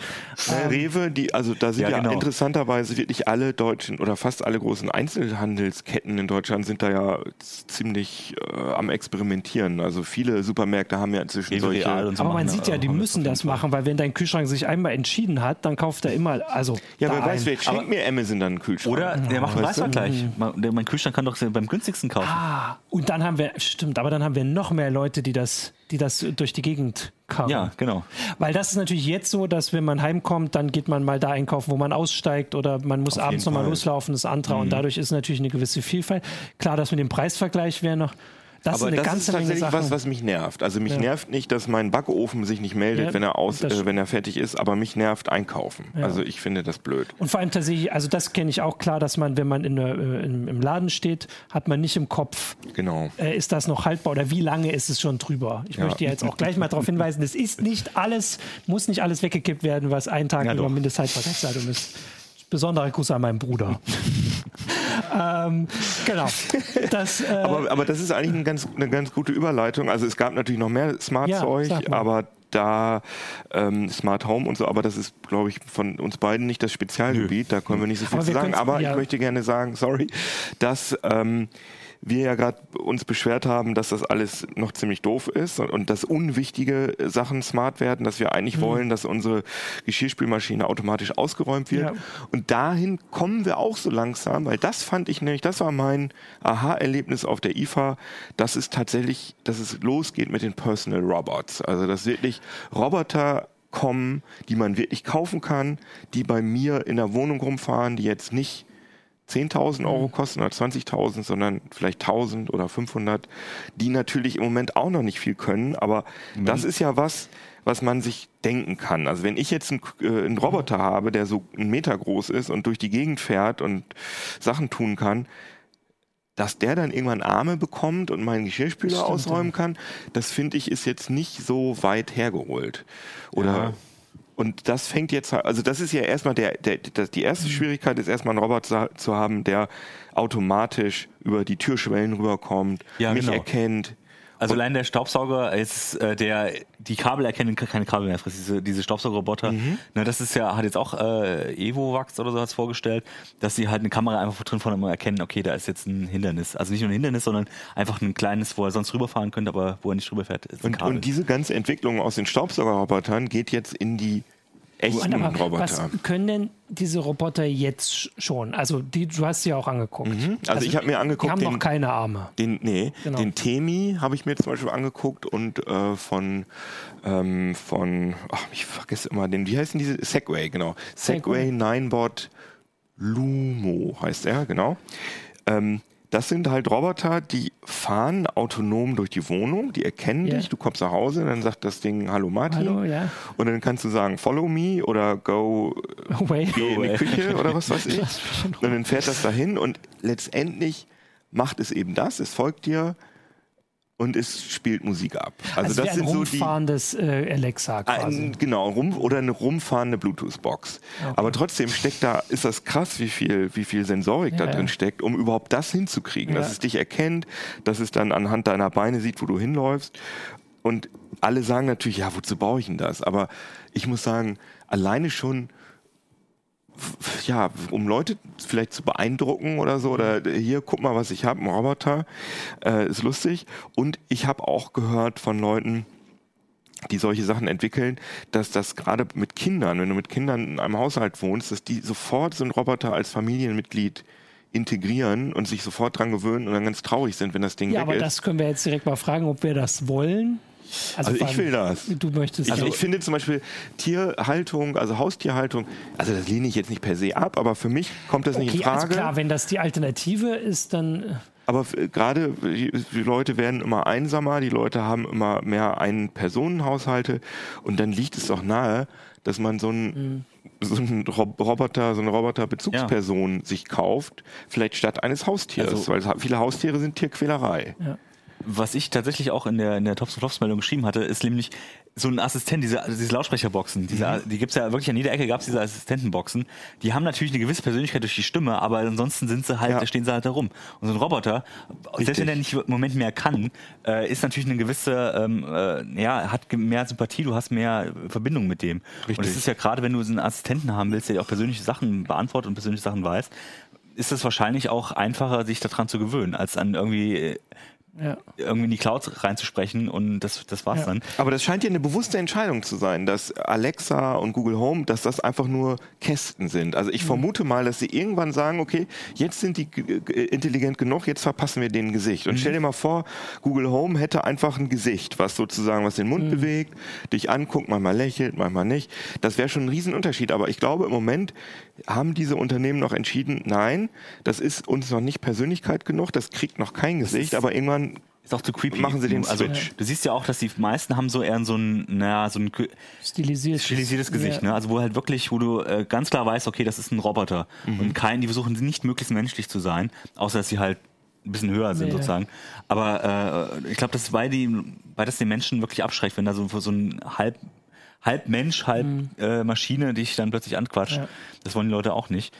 Äh, Rewe, die, also da sind Ja, ja, genau. interessanterweise wirklich alle deutschen oder fast alle großen Einzelhandelsketten in Deutschland sind da ja ziemlich äh, am Experimentieren. Also viele Supermärkte haben ja inzwischen Rewe, solche. Real und so Aber man sieht ja, äh, die müssen das machen, weil wenn dein Kühlschrank sich einmal entschieden hat, dann kauft er immer, also Ja, wer weiß, vielleicht schenkt mir Amazon dann einen Kühlschrank. Oder der macht einen du? Preisvergleich. Man- der- Mein Kühlschrank kann doch beim günstigsten kaufen. Ah, und dann haben wir, stimmt, aber dann haben wir noch mehr Leute, die das, die das durch die Gegend kamen. Ja, genau. Weil das ist natürlich jetzt so, dass wenn man heimkommt, dann geht man mal da einkaufen, wo man aussteigt oder man muss Auf abends nochmal loslaufen, das andere. Mhm. Und dadurch ist natürlich eine gewisse Vielfalt. Klar, das mit dem Preisvergleich wäre noch, das Aber ist eine das ganze ist Menge tatsächlich Sachen. was, was mich nervt. Also mich Ja. nervt nicht, dass mein Backofen sich nicht meldet, Ja, wenn er aus, äh, wenn er fertig ist, aber mich nervt einkaufen. Also ich finde das blöd. Und vor allem tatsächlich, also das kenne ich auch klar, dass man, wenn man in der, äh, im, im Laden steht, hat man nicht im Kopf, Genau. äh, ist das noch haltbar oder wie lange ist es schon drüber? Ich Ja. möchte jetzt auch gleich mal darauf hinweisen, es ist nicht alles, muss nicht alles weggekippt werden, was einen Tag Ja, über. Mindesthaltbarkeitsdatum ist. Besonderer Gruß an meinen Bruder. ähm, genau. Das, äh, Aber, aber das ist eigentlich eine ganz, eine ganz gute Überleitung. Also es gab natürlich noch mehr Ja, Smart-Zeug, mal. aber da ähm, Smart Home und so, aber das ist, glaube ich, von uns beiden nicht das Spezialgebiet, da können wir nicht so viel Aber zu sagen. Aber ja. ich möchte gerne sagen, sorry, dass ähm, wir ja gerade uns beschwert haben, dass das alles noch ziemlich doof ist und, und dass unwichtige Sachen smart werden, dass wir Mhm. eigentlich wollen, dass unsere Geschirrspülmaschine automatisch ausgeräumt wird. Ja. Und dahin kommen wir auch so langsam, weil das fand ich nämlich, das war mein Aha-Erlebnis auf der IFA, dass es tatsächlich, dass es losgeht mit den Personal Robots. Also dass wirklich Roboter kommen, die man wirklich kaufen kann, die bei mir in der Wohnung rumfahren, die jetzt nicht 10.000 Euro kosten oder 20.000, sondern vielleicht 1.000 oder 500, die natürlich im Moment auch noch nicht viel können, aber das ist ja was, was man sich denken kann. Also wenn ich jetzt einen, äh, einen Roboter habe, der so einen Meter groß ist und durch die Gegend fährt und Sachen tun kann, dass der dann irgendwann Arme bekommt und meinen Geschirrspüler Stimmt, ausräumen kann, das finde ich ist jetzt nicht so weit hergeholt. Oder Ja. Und das fängt jetzt, also das ist ja erstmal der, der, das, die Mhm. erste Schwierigkeit ist erstmal einen Roboter zu haben, der automatisch über die Türschwellen rüberkommt, Ja, mich genau. erkennt. Also allein der Staubsauger ist äh, der die Kabel erkennen keine Kabel mehr frisst, diese, diese Staubsaugerroboter. Ne, das ist ja, hat jetzt auch äh, Evovax oder so hat's vorgestellt, dass sie halt eine Kamera einfach drin von immer erkennen, okay, da ist jetzt ein Hindernis. Also nicht nur ein Hindernis, sondern einfach ein kleines, wo er sonst rüberfahren könnte, aber wo er nicht rüberfährt, ist Und, und diese ganze Entwicklung aus den Staubsaugerrobotern geht jetzt in die echten aber was Roboter. können denn diese Roboter jetzt sch- schon? Also die, du hast sie auch angeguckt. Also ich habe mir angeguckt, Die haben den- noch keine Arme. Den, nee, Genau. den Temi habe ich mir zum Beispiel angeguckt und äh, von, ähm, von, ach, ich vergesse immer den, wie heißt denn diese? Segway, genau. Segway Segway. Ninebot Lumo heißt er, genau. Ähm, das sind halt Roboter, die fahren autonom durch die Wohnung, die erkennen Ja. dich, du kommst nach Hause, dann sagt das Ding Hallo Martin. Hallo, ja. Und dann kannst du sagen, follow me oder go Away. geh in die away. Küche oder was weiß ich. Und dann fährt das dahin und letztendlich macht es eben das, es folgt dir und es spielt Musik ab. Also, Also, das sind so die rumfahrendes äh, Alexa quasi. ein, genau, rum, oder eine rumfahrende Bluetooth-Box. Aber trotzdem steckt da, ist das krass, wie viel, wie viel Sensorik da Ja, drin ja. steckt, um überhaupt das hinzukriegen, dass Ja. es dich erkennt, dass es dann anhand deiner Beine sieht, wo du hinläufst. und alle sagen natürlich, ja, wozu brauche ich denn das? Aber ich muss sagen, alleine schon ja, um Leute vielleicht zu beeindrucken oder so, oder hier, guck mal, was ich habe, ein Roboter, äh, ist lustig. Und ich habe auch gehört von Leuten, die solche Sachen entwickeln, dass das gerade mit Kindern, wenn du mit Kindern in einem Haushalt wohnst, dass die sofort so einen Roboter als Familienmitglied integrieren und sich sofort dran gewöhnen und dann ganz traurig sind, wenn das Ding ja, weg aber ist. das können wir jetzt direkt mal fragen, ob wir das wollen. Also, vor ich will das. Du möchtest Also ja. ich finde zum Beispiel Tierhaltung, also Haustierhaltung, also das lehne ich jetzt nicht per se ab, aber für mich kommt das nicht in Okay, also Frage. klar, wenn das die Alternative ist, dann äh, Aber gerade die, Leute werden immer einsamer, die Leute haben immer mehr Ein-Personen-Haushalte und dann liegt es doch nahe, dass man so einen, so einen Rob- Roboter, so eine Roboter-Bezugsperson sich kauft, vielleicht statt eines Haustiers, Also- weil viele Haustiere sind Tierquälerei. Was ich tatsächlich auch in der, in der Tops und Flops Meldung geschrieben hatte, ist nämlich so ein Assistent, diese, diese Lautsprecherboxen, diese, die gibt's ja wirklich an jeder Ecke gab's diese Assistentenboxen. Die haben natürlich eine gewisse Persönlichkeit durch die Stimme, aber ansonsten sind sie halt, Ja. stehen sie halt da rum. Und so ein Roboter, selbst wenn er nicht im Moment mehr kann, äh, ist natürlich eine gewisse, ähm, äh, ja, hat mehr Sympathie, du hast mehr Verbindung mit dem. Und Richtig. es ist ja gerade, wenn du so einen Assistenten haben willst, der dir auch persönliche Sachen beantwortet und persönliche Sachen weiß, ist es wahrscheinlich auch einfacher, sich daran zu gewöhnen, als an irgendwie äh, ja. irgendwie in die Cloud reinzusprechen und das, das war's Ja. dann. Aber das scheint ja eine bewusste Entscheidung zu sein, dass Alexa und Google Home, dass das einfach nur Kästen sind. Also ich vermute mal, dass sie irgendwann sagen, okay, jetzt sind die intelligent genug, jetzt verpassen wir denen ein Gesicht. Und stell dir mal vor, Google Home hätte einfach ein Gesicht, was sozusagen was den Mund bewegt, dich anguckt, manchmal lächelt, manchmal nicht. Das wäre schon ein Riesenunterschied. Aber ich glaube, im Moment haben diese Unternehmen noch entschieden, nein, das ist uns noch nicht Persönlichkeit genug, das kriegt noch kein Gesicht, aber irgendwann Ist auch zu creepy. Machen sie den also, Switch. Du siehst ja auch, dass die meisten haben so eher so ein, naja, so ein ge- Stilisiert. stilisiertes Gesicht, Ja. ne? Also wo halt wirklich, wo du äh, ganz klar weißt, okay, das ist ein Roboter. Mhm. Und kein, die versuchen nicht möglichst menschlich zu sein, außer dass sie halt ein bisschen höher sind Ja. sozusagen. Aber äh, ich glaube, das ist, weil, die, weil das den Menschen wirklich abschreckt, wenn da so, so ein halb, halb Mensch, halb äh, Maschine dich dann plötzlich anquatscht. Mhm. Ja. Das wollen die Leute auch nicht.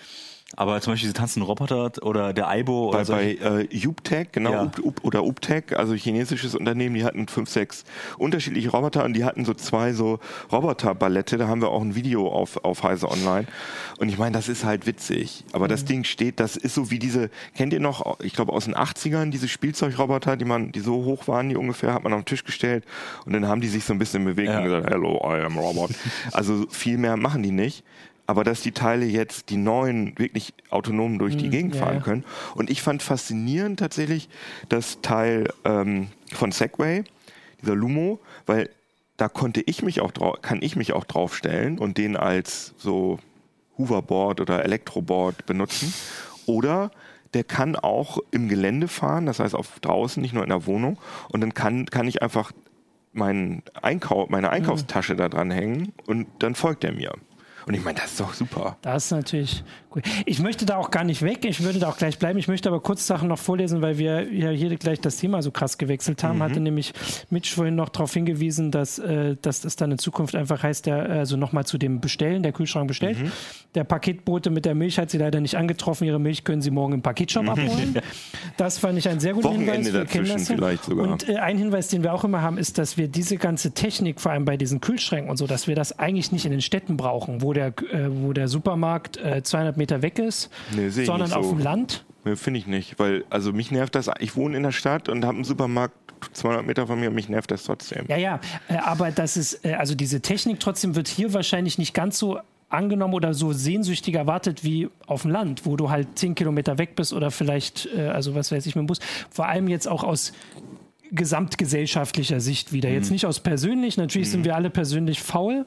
Aber zum Beispiel diese tanzenden Roboter oder der Aibo oder bei, so. bei äh, Uptech, genau, Ja. Up, oder Uptech, also chinesisches Unternehmen, die hatten fünf, sechs unterschiedliche Roboter und die hatten so zwei so Roboterballette, da haben wir auch ein Video auf, auf Heise Online und ich meine, das ist halt witzig, aber das Ding steht, das ist so wie diese, kennt ihr noch, ich glaube aus den 80ern, diese Spielzeugroboter, die man, die so hoch waren, die ungefähr, hat man auf den Tisch gestellt und dann haben die sich so ein bisschen bewegt Ja. und gesagt, hello, I am Robot. also viel mehr machen die nicht. Aber dass die Teile jetzt, die neuen, wirklich autonom durch die Gegend ja, fahren können. Und ich fand faszinierend tatsächlich das Teil ähm, von Segway, dieser Lumo, weil da konnte ich mich auch drau- kann ich mich auch draufstellen und den als so Hoverboard oder Elektroboard benutzen. Oder der kann auch im Gelände fahren, das heißt auf draußen, nicht nur in der Wohnung. Und dann kann, kann ich einfach meinen Einkau meine Einkaufstasche da dran hängen und dann folgt er mir. Und ich meine, das ist doch super. Das ist natürlich gut. Ich möchte da auch gar nicht weg. Ich würde da auch gleich bleiben. Ich möchte aber kurz Sachen noch vorlesen, weil wir ja hier gleich das Thema so krass gewechselt haben. Hatte nämlich Mitch vorhin noch darauf hingewiesen, dass, äh, dass das dann in Zukunft einfach heißt, der, also nochmal zu dem Bestellen, der Kühlschrank bestellt. Der Paketbote mit der Milch hat sie leider nicht angetroffen. Ihre Milch können Sie morgen im Paketshop abholen. Das fand ich einen sehr guten Wochenende Hinweis. Wir dazwischen vielleicht sogar. Und äh, ein Hinweis, den wir auch immer haben, ist, dass wir diese ganze Technik, vor allem bei diesen Kühlschränken und so, dass wir das eigentlich nicht in den Städten brauchen, wo der, äh, wo der Supermarkt äh, 200 Meter weg ist, Nee, sondern auf so. dem Land. Nee, Finde ich nicht, weil also mich nervt das. Ich wohne in der Stadt und habe einen Supermarkt 200 Meter von mir und mich nervt das trotzdem. Ja, ja, äh, aber das ist, äh, also diese Technik trotzdem wird hier wahrscheinlich nicht ganz so angenommen oder so sehnsüchtig erwartet wie auf dem Land, wo du halt 10 Kilometer weg bist oder vielleicht, äh, also was weiß ich, mit dem Bus. Vor allem jetzt auch aus gesamtgesellschaftlicher Sicht wieder. Jetzt nicht aus persönlich, natürlich sind wir alle persönlich faul,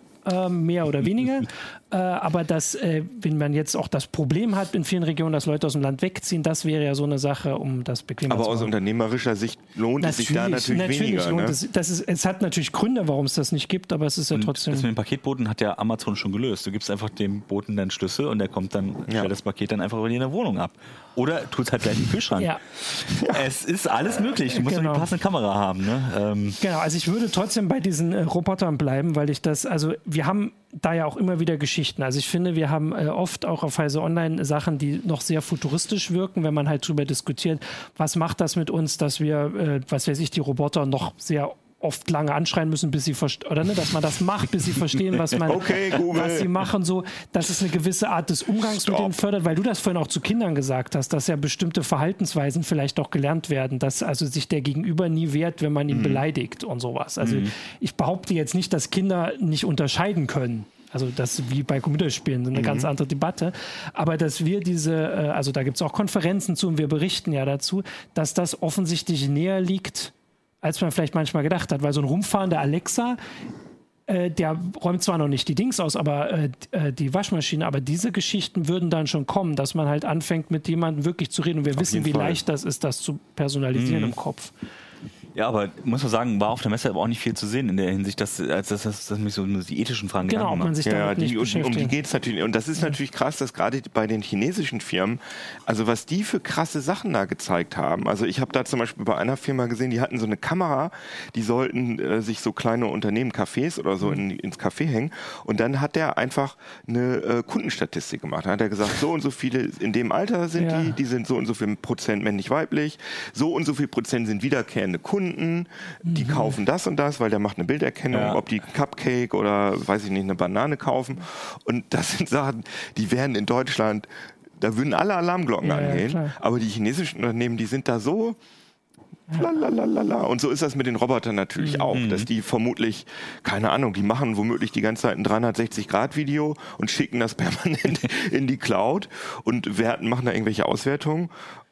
mehr oder weniger. äh, aber dass, äh, wenn man jetzt auch das Problem hat in vielen Regionen, dass Leute aus dem Land wegziehen, das wäre ja so eine Sache, um das bequemer Aber zu aus machen. unternehmerischer Sicht lohnt es sich da natürlich, weniger. lohnt Ne? es. Das ist, es hat natürlich Gründe, warum es das nicht gibt, aber es ist ja trotzdem. Das mit dem Paketboten hat ja Amazon schon gelöst. Du gibst einfach dem Boten deinen Schlüssel und der kommt dann, Ja. stellt das Paket dann einfach bei dir in der Wohnung ab. Oder tut halt gleich im Kühlschrank. Ja, Es ist alles möglich. Du musst Genau. nur die passende Kamera haben. Ne? Ähm, genau. Also ich würde trotzdem bei diesen äh, Robotern bleiben, weil ich das, also wir haben da ja auch immer wieder Geschichten. Also ich finde, wir haben äh, oft auch auf Heise Online Sachen, die noch sehr futuristisch wirken, wenn man halt drüber diskutiert, was macht das mit uns, dass wir, äh, was weiß ich, die Roboter noch sehr oft lange anschreien müssen, bis sie verstehen, oder ne, dass man das macht, bis sie verstehen, was man, okay, was sie machen, so, dass es eine gewisse Art des Umgangs Stop. mit denen fördert, weil du das vorhin auch zu Kindern gesagt hast, dass ja bestimmte Verhaltensweisen vielleicht auch gelernt werden, dass also sich der Gegenüber nie wehrt, wenn man ihn mhm. beleidigt und sowas. Also mhm. ich behaupte jetzt nicht, dass Kinder nicht unterscheiden können. Also das wie bei Computerspielen, so eine mhm. ganz andere Debatte. Aber dass wir diese, äh, also da gibt es auch Konferenzen zu und wir berichten ja dazu, dass das offensichtlich näher liegt als man vielleicht manchmal gedacht hat, weil so ein rumfahrender Alexa, äh, der räumt zwar noch nicht die Dings aus, aber äh, äh, die Waschmaschine, aber diese Geschichten würden dann schon kommen, dass man halt anfängt, mit jemandem wirklich zu reden und wir Auf wissen, wie Fall. leicht das ist, das zu personalisieren mhm. im Kopf. Ja, aber muss man sagen, war auf der Messe aber auch nicht viel zu sehen in der Hinsicht, dass, dass, dass, dass mich so die ethischen Fragen genau, man sich ja, die, um, um die geht es natürlich. Und das ist natürlich krass, dass gerade bei den chinesischen Firmen, also was die für krasse Sachen da gezeigt haben. Also ich habe da zum Beispiel bei einer Firma gesehen, die hatten so eine Kamera, die sollten äh, sich so kleine Unternehmen, Cafés oder so in, ins Café hängen. Und dann hat der einfach eine äh, Kundenstatistik gemacht. Da hat er gesagt, so und so viele in dem Alter sind ja. die, die sind so und so viel Prozent männlich-weiblich, so und so viel Prozent sind wiederkehrende Kunden. Kunden, die mhm. kaufen das und das, weil der macht eine Bilderkennung, ja. ob die Cupcake oder weiß ich nicht, eine Banane kaufen. Und das sind Sachen, die werden in Deutschland, da würden alle Alarmglocken ja, angehen. Ja, aber die chinesischen Unternehmen, die sind da so Lalalala. Und so ist das mit den Robotern natürlich mhm. auch, dass die vermutlich, keine Ahnung, die machen womöglich die ganze Zeit ein 360-Grad-Video und schicken das permanent in die Cloud und werten, machen da irgendwelche Auswertungen.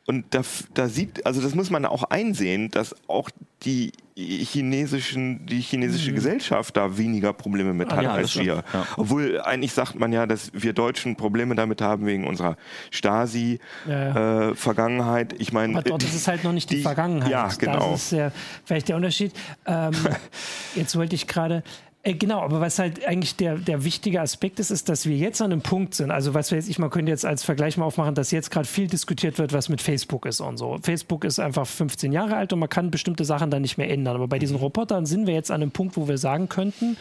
Und da, da sieht, also das muss man auch einsehen, dass auch die chinesischen, die chinesische mhm. Gesellschaft da weniger Probleme mit hat ja, als wir. Ja. Obwohl eigentlich sagt man ja, dass wir Deutschen Probleme damit haben wegen unserer Stasi-Vergangenheit. Ja, äh, ich meine, dort ist es halt noch nicht die, die Vergangenheit. Ja, genau. Das ist ja vielleicht der Unterschied. Ähm, jetzt wollte ich gerade äh, genau, aber was halt eigentlich der, der wichtige Aspekt ist, ist, dass wir jetzt an einem Punkt sind. Also, was wir jetzt, ich mal könnte jetzt als Vergleich mal aufmachen, dass jetzt gerade viel diskutiert wird, was mit Facebook ist und so. Facebook ist einfach 15 Jahre alt und man kann bestimmte Sachen dann nicht mehr ändern. Aber bei diesen mhm. Robotern sind wir jetzt an einem Punkt, wo wir sagen könnten,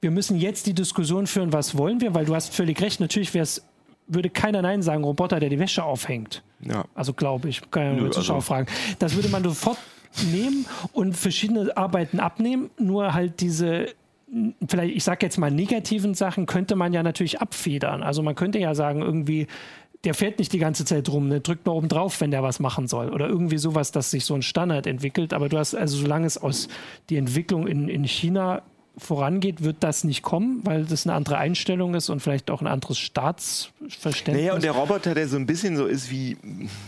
wir müssen jetzt die Diskussion führen, was wollen wir, weil du hast völlig recht, natürlich wäre es würde keiner Nein sagen, Roboter, der die Wäsche aufhängt. Ja. Also glaube ich, kann ja Nö, Zuschauer also. fragen. Das würde man sofort nehmen und verschiedene Arbeiten abnehmen, nur halt diese vielleicht, ich sage jetzt mal negativen Sachen, könnte man ja natürlich abfedern. Also man könnte ja sagen, irgendwie, der fährt nicht die ganze Zeit rum, ne? drückt mal oben drauf, wenn der was machen soll. Oder irgendwie sowas, dass sich so ein Standard entwickelt. Aber du hast, also solange es aus die Entwicklung in, in China vorangeht, wird das nicht kommen, weil das eine andere Einstellung ist und vielleicht auch ein anderes Staatsverständnis. Naja, und der Roboter, der so ein bisschen so ist wie,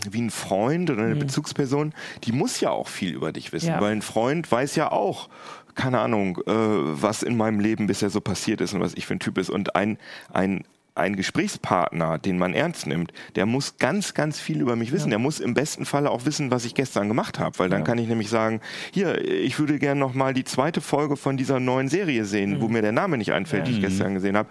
wie ein Freund oder eine mhm. Bezugsperson, die muss ja auch viel über dich wissen, ja. weil ein Freund weiß ja auch, keine Ahnung, äh, was in meinem Leben bisher so passiert ist und was ich für ein Typ ist. Und ein, ein ein Gesprächspartner, den man ernst nimmt, der muss ganz, ganz viel über mich wissen. Ja. Der muss im besten Falle auch wissen, was ich gestern gemacht habe, weil dann ja. kann ich nämlich sagen, hier, ich würde gerne noch mal die zweite Folge von dieser neuen Serie sehen, mhm. wo mir der Name nicht einfällt, ja. die ich gestern gesehen habe.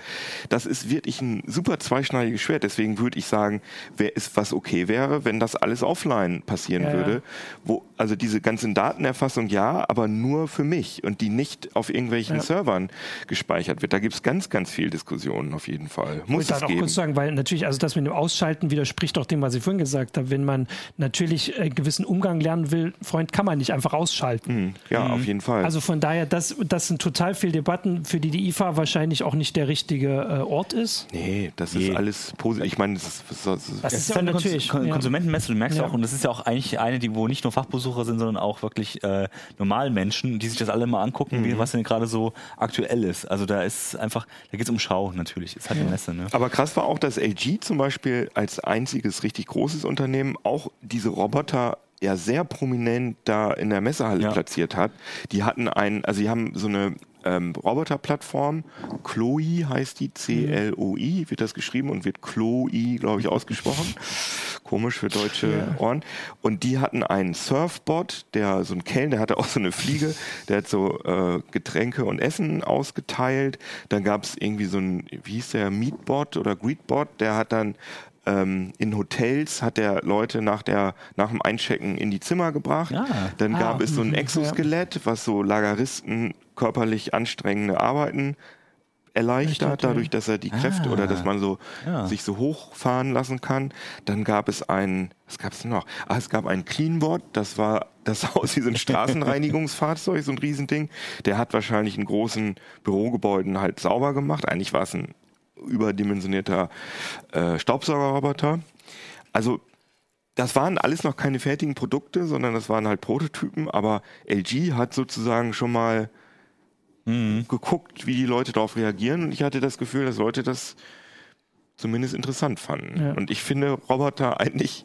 Das ist wirklich ein super zweischneidiges Schwert. Deswegen würde ich sagen, wer ist was okay wäre, wenn das alles offline passieren würde, wo also diese ganzen Datenerfassung ja, aber nur für mich und die nicht auf irgendwelchen Servern gespeichert wird. Da gibt es ganz, ganz viel Diskussionen auf jeden Fall muss ich es auch kurz sagen, weil natürlich, also das mit dem Ausschalten widerspricht auch dem, was ich vorhin gesagt habe. Wenn man natürlich einen gewissen Umgang lernen will, Freund, kann man nicht einfach ausschalten. Mhm. Ja, mhm. auf jeden Fall. Also von daher, das, das sind total viele Debatten, für die die IFA wahrscheinlich auch nicht der richtige äh, Ort ist. Nee, das nee. ist alles positiv. Ich meine, das ist, das ist, das ist ja natürlich Kon Konsumentenmesse, du merkst ja. auch, und das ist ja auch eigentlich eine, die, wo nicht nur Fachbesucher sind, sondern auch wirklich äh, Normalmenschen, die sich das alle mal angucken, mhm. wie, was denn gerade so aktuell ist. Also da ist einfach, da geht es um Schau natürlich. Es hat ja. eine Messe, ne? Ne? Aber krass war auch, dass LG zum Beispiel als einziges richtig großes Unternehmen auch diese Roboter ja sehr prominent da in der Messehalle ja. platziert hat. Die hatten einen, also sie haben so eine ähm, Roboterplattform. Chloe heißt die, C-L-O-I wird das geschrieben und wird Chloe, glaube ich, ausgesprochen. Komisch für deutsche ja. Ohren. Und die hatten einen Surfbot, der so ein Kellner, der hatte auch so eine Fliege, der hat so äh, Getränke und Essen ausgeteilt. Dann gab es irgendwie so ein, wie hieß der, Meatbot oder Greetbot, der hat dann ähm, in Hotels hat er Leute nach, der, nach dem Einchecken in die Zimmer gebracht. Ah. Dann gab ah. es so ein Exoskelett, was so Lageristen körperlich anstrengende Arbeiten erleichtert, dadurch, dass er die Kräfte Ah. oder dass man so Ja. sich so hochfahren lassen kann. Dann gab es ein, was gab es noch? Ah, es gab ein Cleanbot, das war das sah aus wie so ein Straßenreinigungsfahrzeug, so ein Riesending. Der hat wahrscheinlich in großen Bürogebäuden halt sauber gemacht. Eigentlich war es ein überdimensionierter äh, Staubsaugerroboter. Also das waren alles noch keine fertigen Produkte, sondern das waren halt Prototypen, aber LG hat sozusagen schon mal geguckt, wie die Leute darauf reagieren und ich hatte das Gefühl, dass Leute das zumindest interessant fanden. Ja. Und ich finde Roboter eigentlich,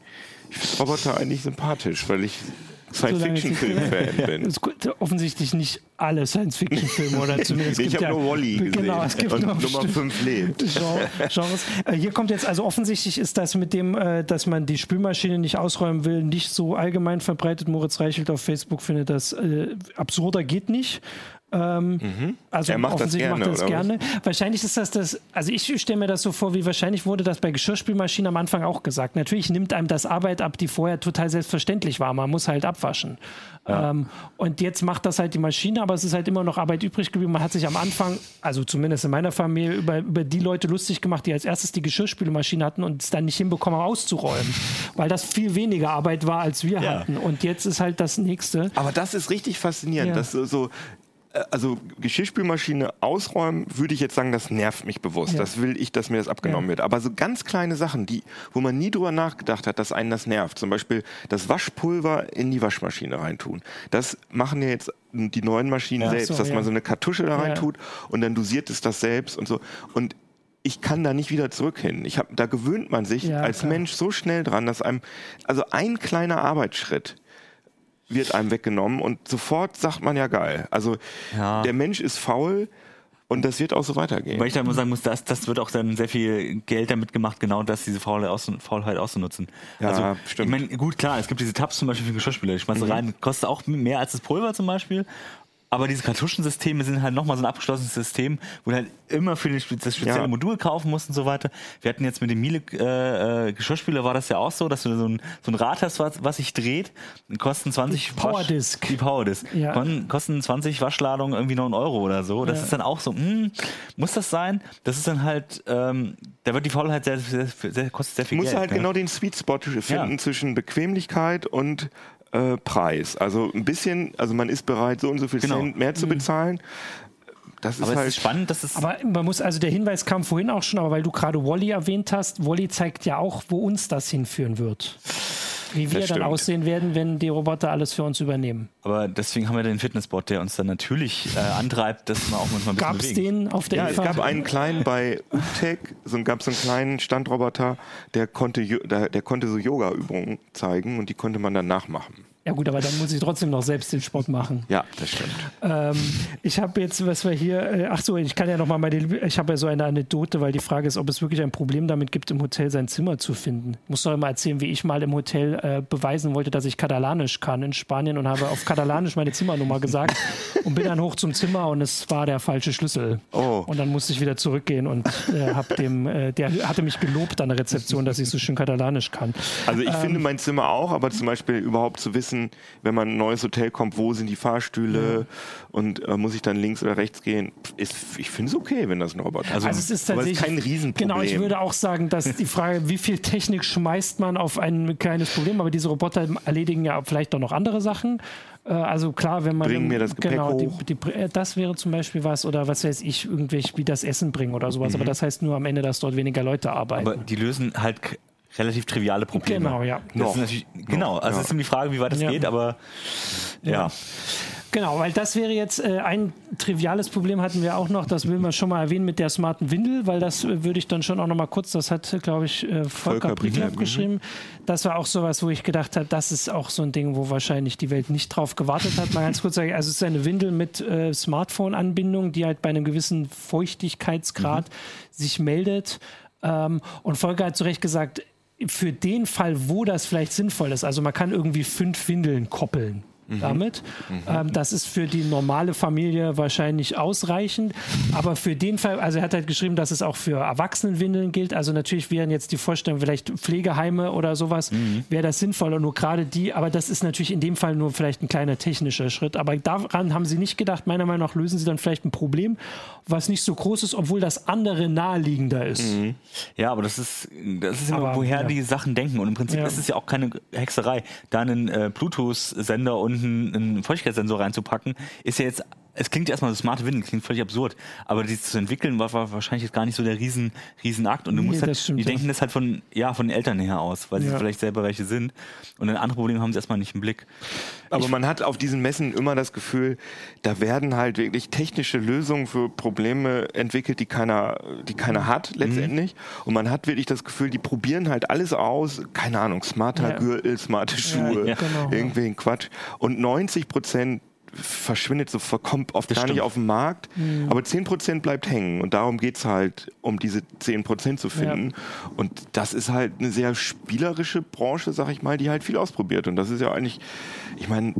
ich finde Roboter eigentlich sympathisch, weil ich Science-Fiction-Film-Fan bin. Gibt offensichtlich nicht alle Science-Fiction-Filme oder zumindest. es ich gibt habe ja, nur Wally gesehen Genau, es gibt und Nummer bestimmte 5 lebt. Gen- Genres. Äh, Hier kommt jetzt, also offensichtlich ist das mit dem, äh, dass man die Spülmaschine nicht ausräumen will, nicht so allgemein verbreitet. Moritz Reichelt auf Facebook findet das äh, absurder geht nicht. Ähm, Also Er macht das gerne, macht er das gerne. Wahrscheinlich ist das das, also ich stelle mir das so vor, wie wahrscheinlich wurde das bei Geschirrspülmaschinen am Anfang auch gesagt. Natürlich nimmt einem das Arbeit ab, die vorher total selbstverständlich war. Man muss halt abwaschen. Ähm, und jetzt macht das halt die Maschine, aber es ist halt immer noch Arbeit übrig geblieben. Man hat sich am Anfang, also zumindest in meiner Familie, über, über die Leute lustig gemacht, die als erstes die Geschirrspülmaschine hatten und es dann nicht hinbekommen auszuräumen. Weil das viel weniger Arbeit war, als wir Ja. hatten. Und jetzt ist halt das nächste. Aber das ist richtig faszinierend, Ja. dass so, so also Geschirrspülmaschine ausräumen, würde ich jetzt sagen, das nervt mich bewusst. Ja. Das will ich, dass mir das abgenommen Ja. wird. Aber so ganz kleine Sachen, die, wo man nie drüber nachgedacht hat, dass einen das nervt. Zum Beispiel das Waschpulver in die Waschmaschine reintun. Das machen ja jetzt die neuen Maschinen Ja, selbst, so, dass man so eine Kartusche da reintut und dann dosiert es das selbst und so. Und ich kann da nicht wieder zurück hin. Ich hab, da gewöhnt man sich als klar. Mensch so schnell dran, dass einem, also ein kleiner Arbeitsschritt wird einem weggenommen und sofort sagt man ja geil. Also Ja. der Mensch ist faul und das wird auch so weitergehen. Weil ich da immer sagen muss, das, das wird auch dann sehr viel Geld damit gemacht, genau das, diese Faulheit, aus, Faulheit auszunutzen. Ja, also, stimmt. Ich meine, gut, klar, es gibt diese Tabs zum Beispiel für Geschirrspüler. Ich schmeiße rein, kostet auch mehr als das Pulver zum Beispiel. Aber diese Kartuschensysteme sind halt nochmal so ein abgeschlossenes System, wo du halt immer für das spe- das spezielle Ja. Modul kaufen musst und so weiter. Wir hatten jetzt mit dem Miele äh, äh, Geschirrspüler war das ja auch so, dass du so ein, so ein Rad hast, was, was sich dreht, kosten 20 Die Powerdisk. Wasch, die Powerdisk. Ja. Kon- Kosten 20 Waschladungen irgendwie 9 Euro oder so. Das Ja. ist dann auch so, hm, muss das sein? Das ist dann halt, ähm, da wird die Faulheit sehr, sehr, sehr, kostet sehr Du viel musst Geld. halt ne? genau den Sweet Spot finden zwischen Bequemlichkeit und äh, Preis. Also ein bisschen, also man ist bereit, so und so viel Genau. Cent mehr zu bezahlen. Das ist Aber es halt ist spannend, dass es Aber man muss, also der Hinweis kam vorhin auch schon, aber weil du gerade Wally erwähnt hast, Wally zeigt ja auch, wo uns das hinführen wird. Wie wir dann aussehen werden, wenn die Roboter alles für uns übernehmen. Aber deswegen haben wir den Fitnessbot, der uns dann natürlich äh, antreibt, dass man auch manchmal ein bisschen Gab es bewegen. den auf der Ja, es IFA? gab einen kleinen bei UTech, so gab es einen kleinen Standroboter, der konnte, der, der konnte so Yoga-Übungen zeigen und die konnte man dann nachmachen. Ja gut, aber dann muss ich trotzdem noch selbst den Sport machen. Ja, das stimmt. Ähm, ich habe jetzt, was wir hier, äh, ach so, ich kann ja noch mal meine, ich habe ja so eine Anekdote, weil die Frage ist, ob es wirklich ein Problem damit gibt, im Hotel sein Zimmer zu finden. Ich muss doch immer erzählen, wie ich mal im Hotel äh, beweisen wollte, dass ich Katalanisch kann in Spanien und habe auf Katalanisch meine Zimmernummer gesagt und bin dann hoch zum Zimmer und es war der falsche Schlüssel. Oh. Und dann musste ich wieder zurückgehen und äh, hab dem, äh, der hatte mich gelobt an der Rezeption, dass ich so schön Katalanisch kann. Also Ähm. ich finde mein Zimmer auch, aber zum Beispiel überhaupt zu wissen, wenn man in ein neues Hotel kommt, wo sind die Fahrstühle und äh, muss ich dann links oder rechts gehen, ist, ich finde es okay, wenn das ein Roboter Also- Also es ist aber es tatsächlich ist kein Riesenproblem. Genau, ich würde auch sagen, dass die Frage, wie viel Technik schmeißt man auf ein kleines Problem, aber diese Roboter erledigen ja vielleicht auch noch andere Sachen. Äh, Also klar, wenn man Bringen mir das Gepäck genau, hoch. Die, die, äh, das wäre zum Beispiel was oder was weiß ich, irgendwelche wie das Essen bringen oder sowas. Mhm. Aber das heißt nur am Ende, dass dort weniger Leute arbeiten. Aber die lösen halt relativ triviale Probleme. Genau, ja. Das Noch. ist natürlich, genau, also ja. es ist immer die Frage, wie weit das Ja. geht, aber ja. Genau, weil das wäre jetzt äh, ein triviales Problem hatten wir auch noch, das will man schon mal erwähnen mit der smarten Windel, weil das äh, würde ich dann schon auch noch mal kurz, das hat, glaube ich, äh, Volker, Volker Briegler Briegler, geschrieben. Das war auch sowas, wo ich gedacht habe, das ist auch so ein Ding, wo wahrscheinlich die Welt nicht drauf gewartet hat. Mal ganz kurz sagen, also es ist eine Windel mit äh, Smartphone-Anbindung, die halt bei einem gewissen Feuchtigkeitsgrad sich meldet. Ähm, und Volker hat zu Recht gesagt, für den Fall, wo das vielleicht sinnvoll ist, also man kann irgendwie fünf Windeln koppeln. Damit. Mhm. Ähm, das ist für die normale Familie wahrscheinlich ausreichend. Aber für den Fall, also er hat halt geschrieben, dass es auch für Erwachsenenwindeln gilt. Also natürlich wären jetzt die Vorstellungen, vielleicht Pflegeheime oder sowas, mhm. wäre das sinnvoll und nur gerade die. Aber das ist natürlich in dem Fall nur vielleicht ein kleiner technischer Schritt. Aber daran haben sie nicht gedacht. Meiner Meinung nach lösen sie dann vielleicht ein Problem, was nicht so groß ist, obwohl das andere naheliegender ist. Mhm. Ja, aber das ist, das ist immer, woher ja. die Sachen denken. Und im Prinzip ja. ist es ja auch keine Hexerei. Da einen äh, Bluetooth-Sender und einen, Feuchtigkeitssensor reinzupacken, ist ja jetzt es klingt erstmal so smarte Windeln, klingt völlig absurd, aber die zu entwickeln war, war wahrscheinlich jetzt gar nicht so der riesen, riesen Akt und du nee, musst halt, die ja. denken das halt von, ja, von den Eltern her aus, weil ja. sie vielleicht selber welche sind und ein andere Probleme haben sie erstmal nicht im Blick. Aber ich, man hat auf diesen Messen immer das Gefühl, da werden halt wirklich technische Lösungen für Probleme entwickelt, die keiner, die keiner hat letztendlich mhm. und man hat wirklich das Gefühl, die probieren halt alles aus, keine Ahnung, smarter ja. Gürtel, smarte Schuhe, genau, irgendwelchen Quatsch und 90 Prozent verschwindet so, verkommt oft das gar stimmt. nicht auf dem Markt. Mhm. Aber 10% bleibt hängen. Und darum geht es halt, um diese 10% zu finden. Ja. Und das ist halt eine sehr spielerische Branche, sag ich mal, die halt viel ausprobiert. Und das ist ja eigentlich, ich meine,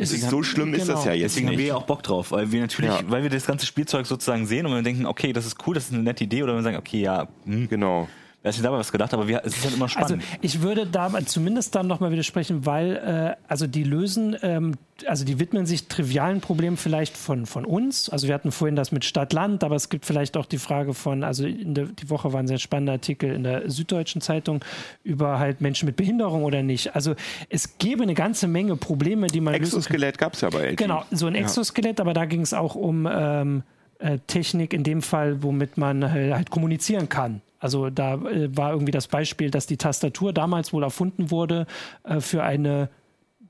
so schlimm genau. ist das ja jetzt. Deswegen nicht. haben wir ja auch Bock drauf, weil wir natürlich, ja. weil wir das ganze Spielzeug sozusagen sehen und wir denken, okay, das ist cool, das ist eine nette Idee, oder wir sagen, okay, ja, hm. genau. Wer hat sich dabei was gedacht, aber wir, es ist halt immer spannend. Also ich würde da zumindest dann nochmal widersprechen, weil äh, also die lösen, ähm, also die widmen sich trivialen Problemen vielleicht von, von uns. Also wir hatten vorhin das mit Stadt-Land, aber es gibt vielleicht auch die Frage von, also in der, die Woche war ein sehr spannender Artikel in der Süddeutschen Zeitung über halt Menschen mit Behinderung oder nicht. Also es gäbe eine ganze Menge Probleme, die man Exoskelett gab es ja bei LG. Genau, so ein Exoskelett, ja. aber da ging es auch um ähm, äh, Technik in dem Fall, womit man halt kommunizieren kann. Also da äh, war irgendwie das Beispiel, dass die Tastatur damals wohl erfunden wurde äh, für eine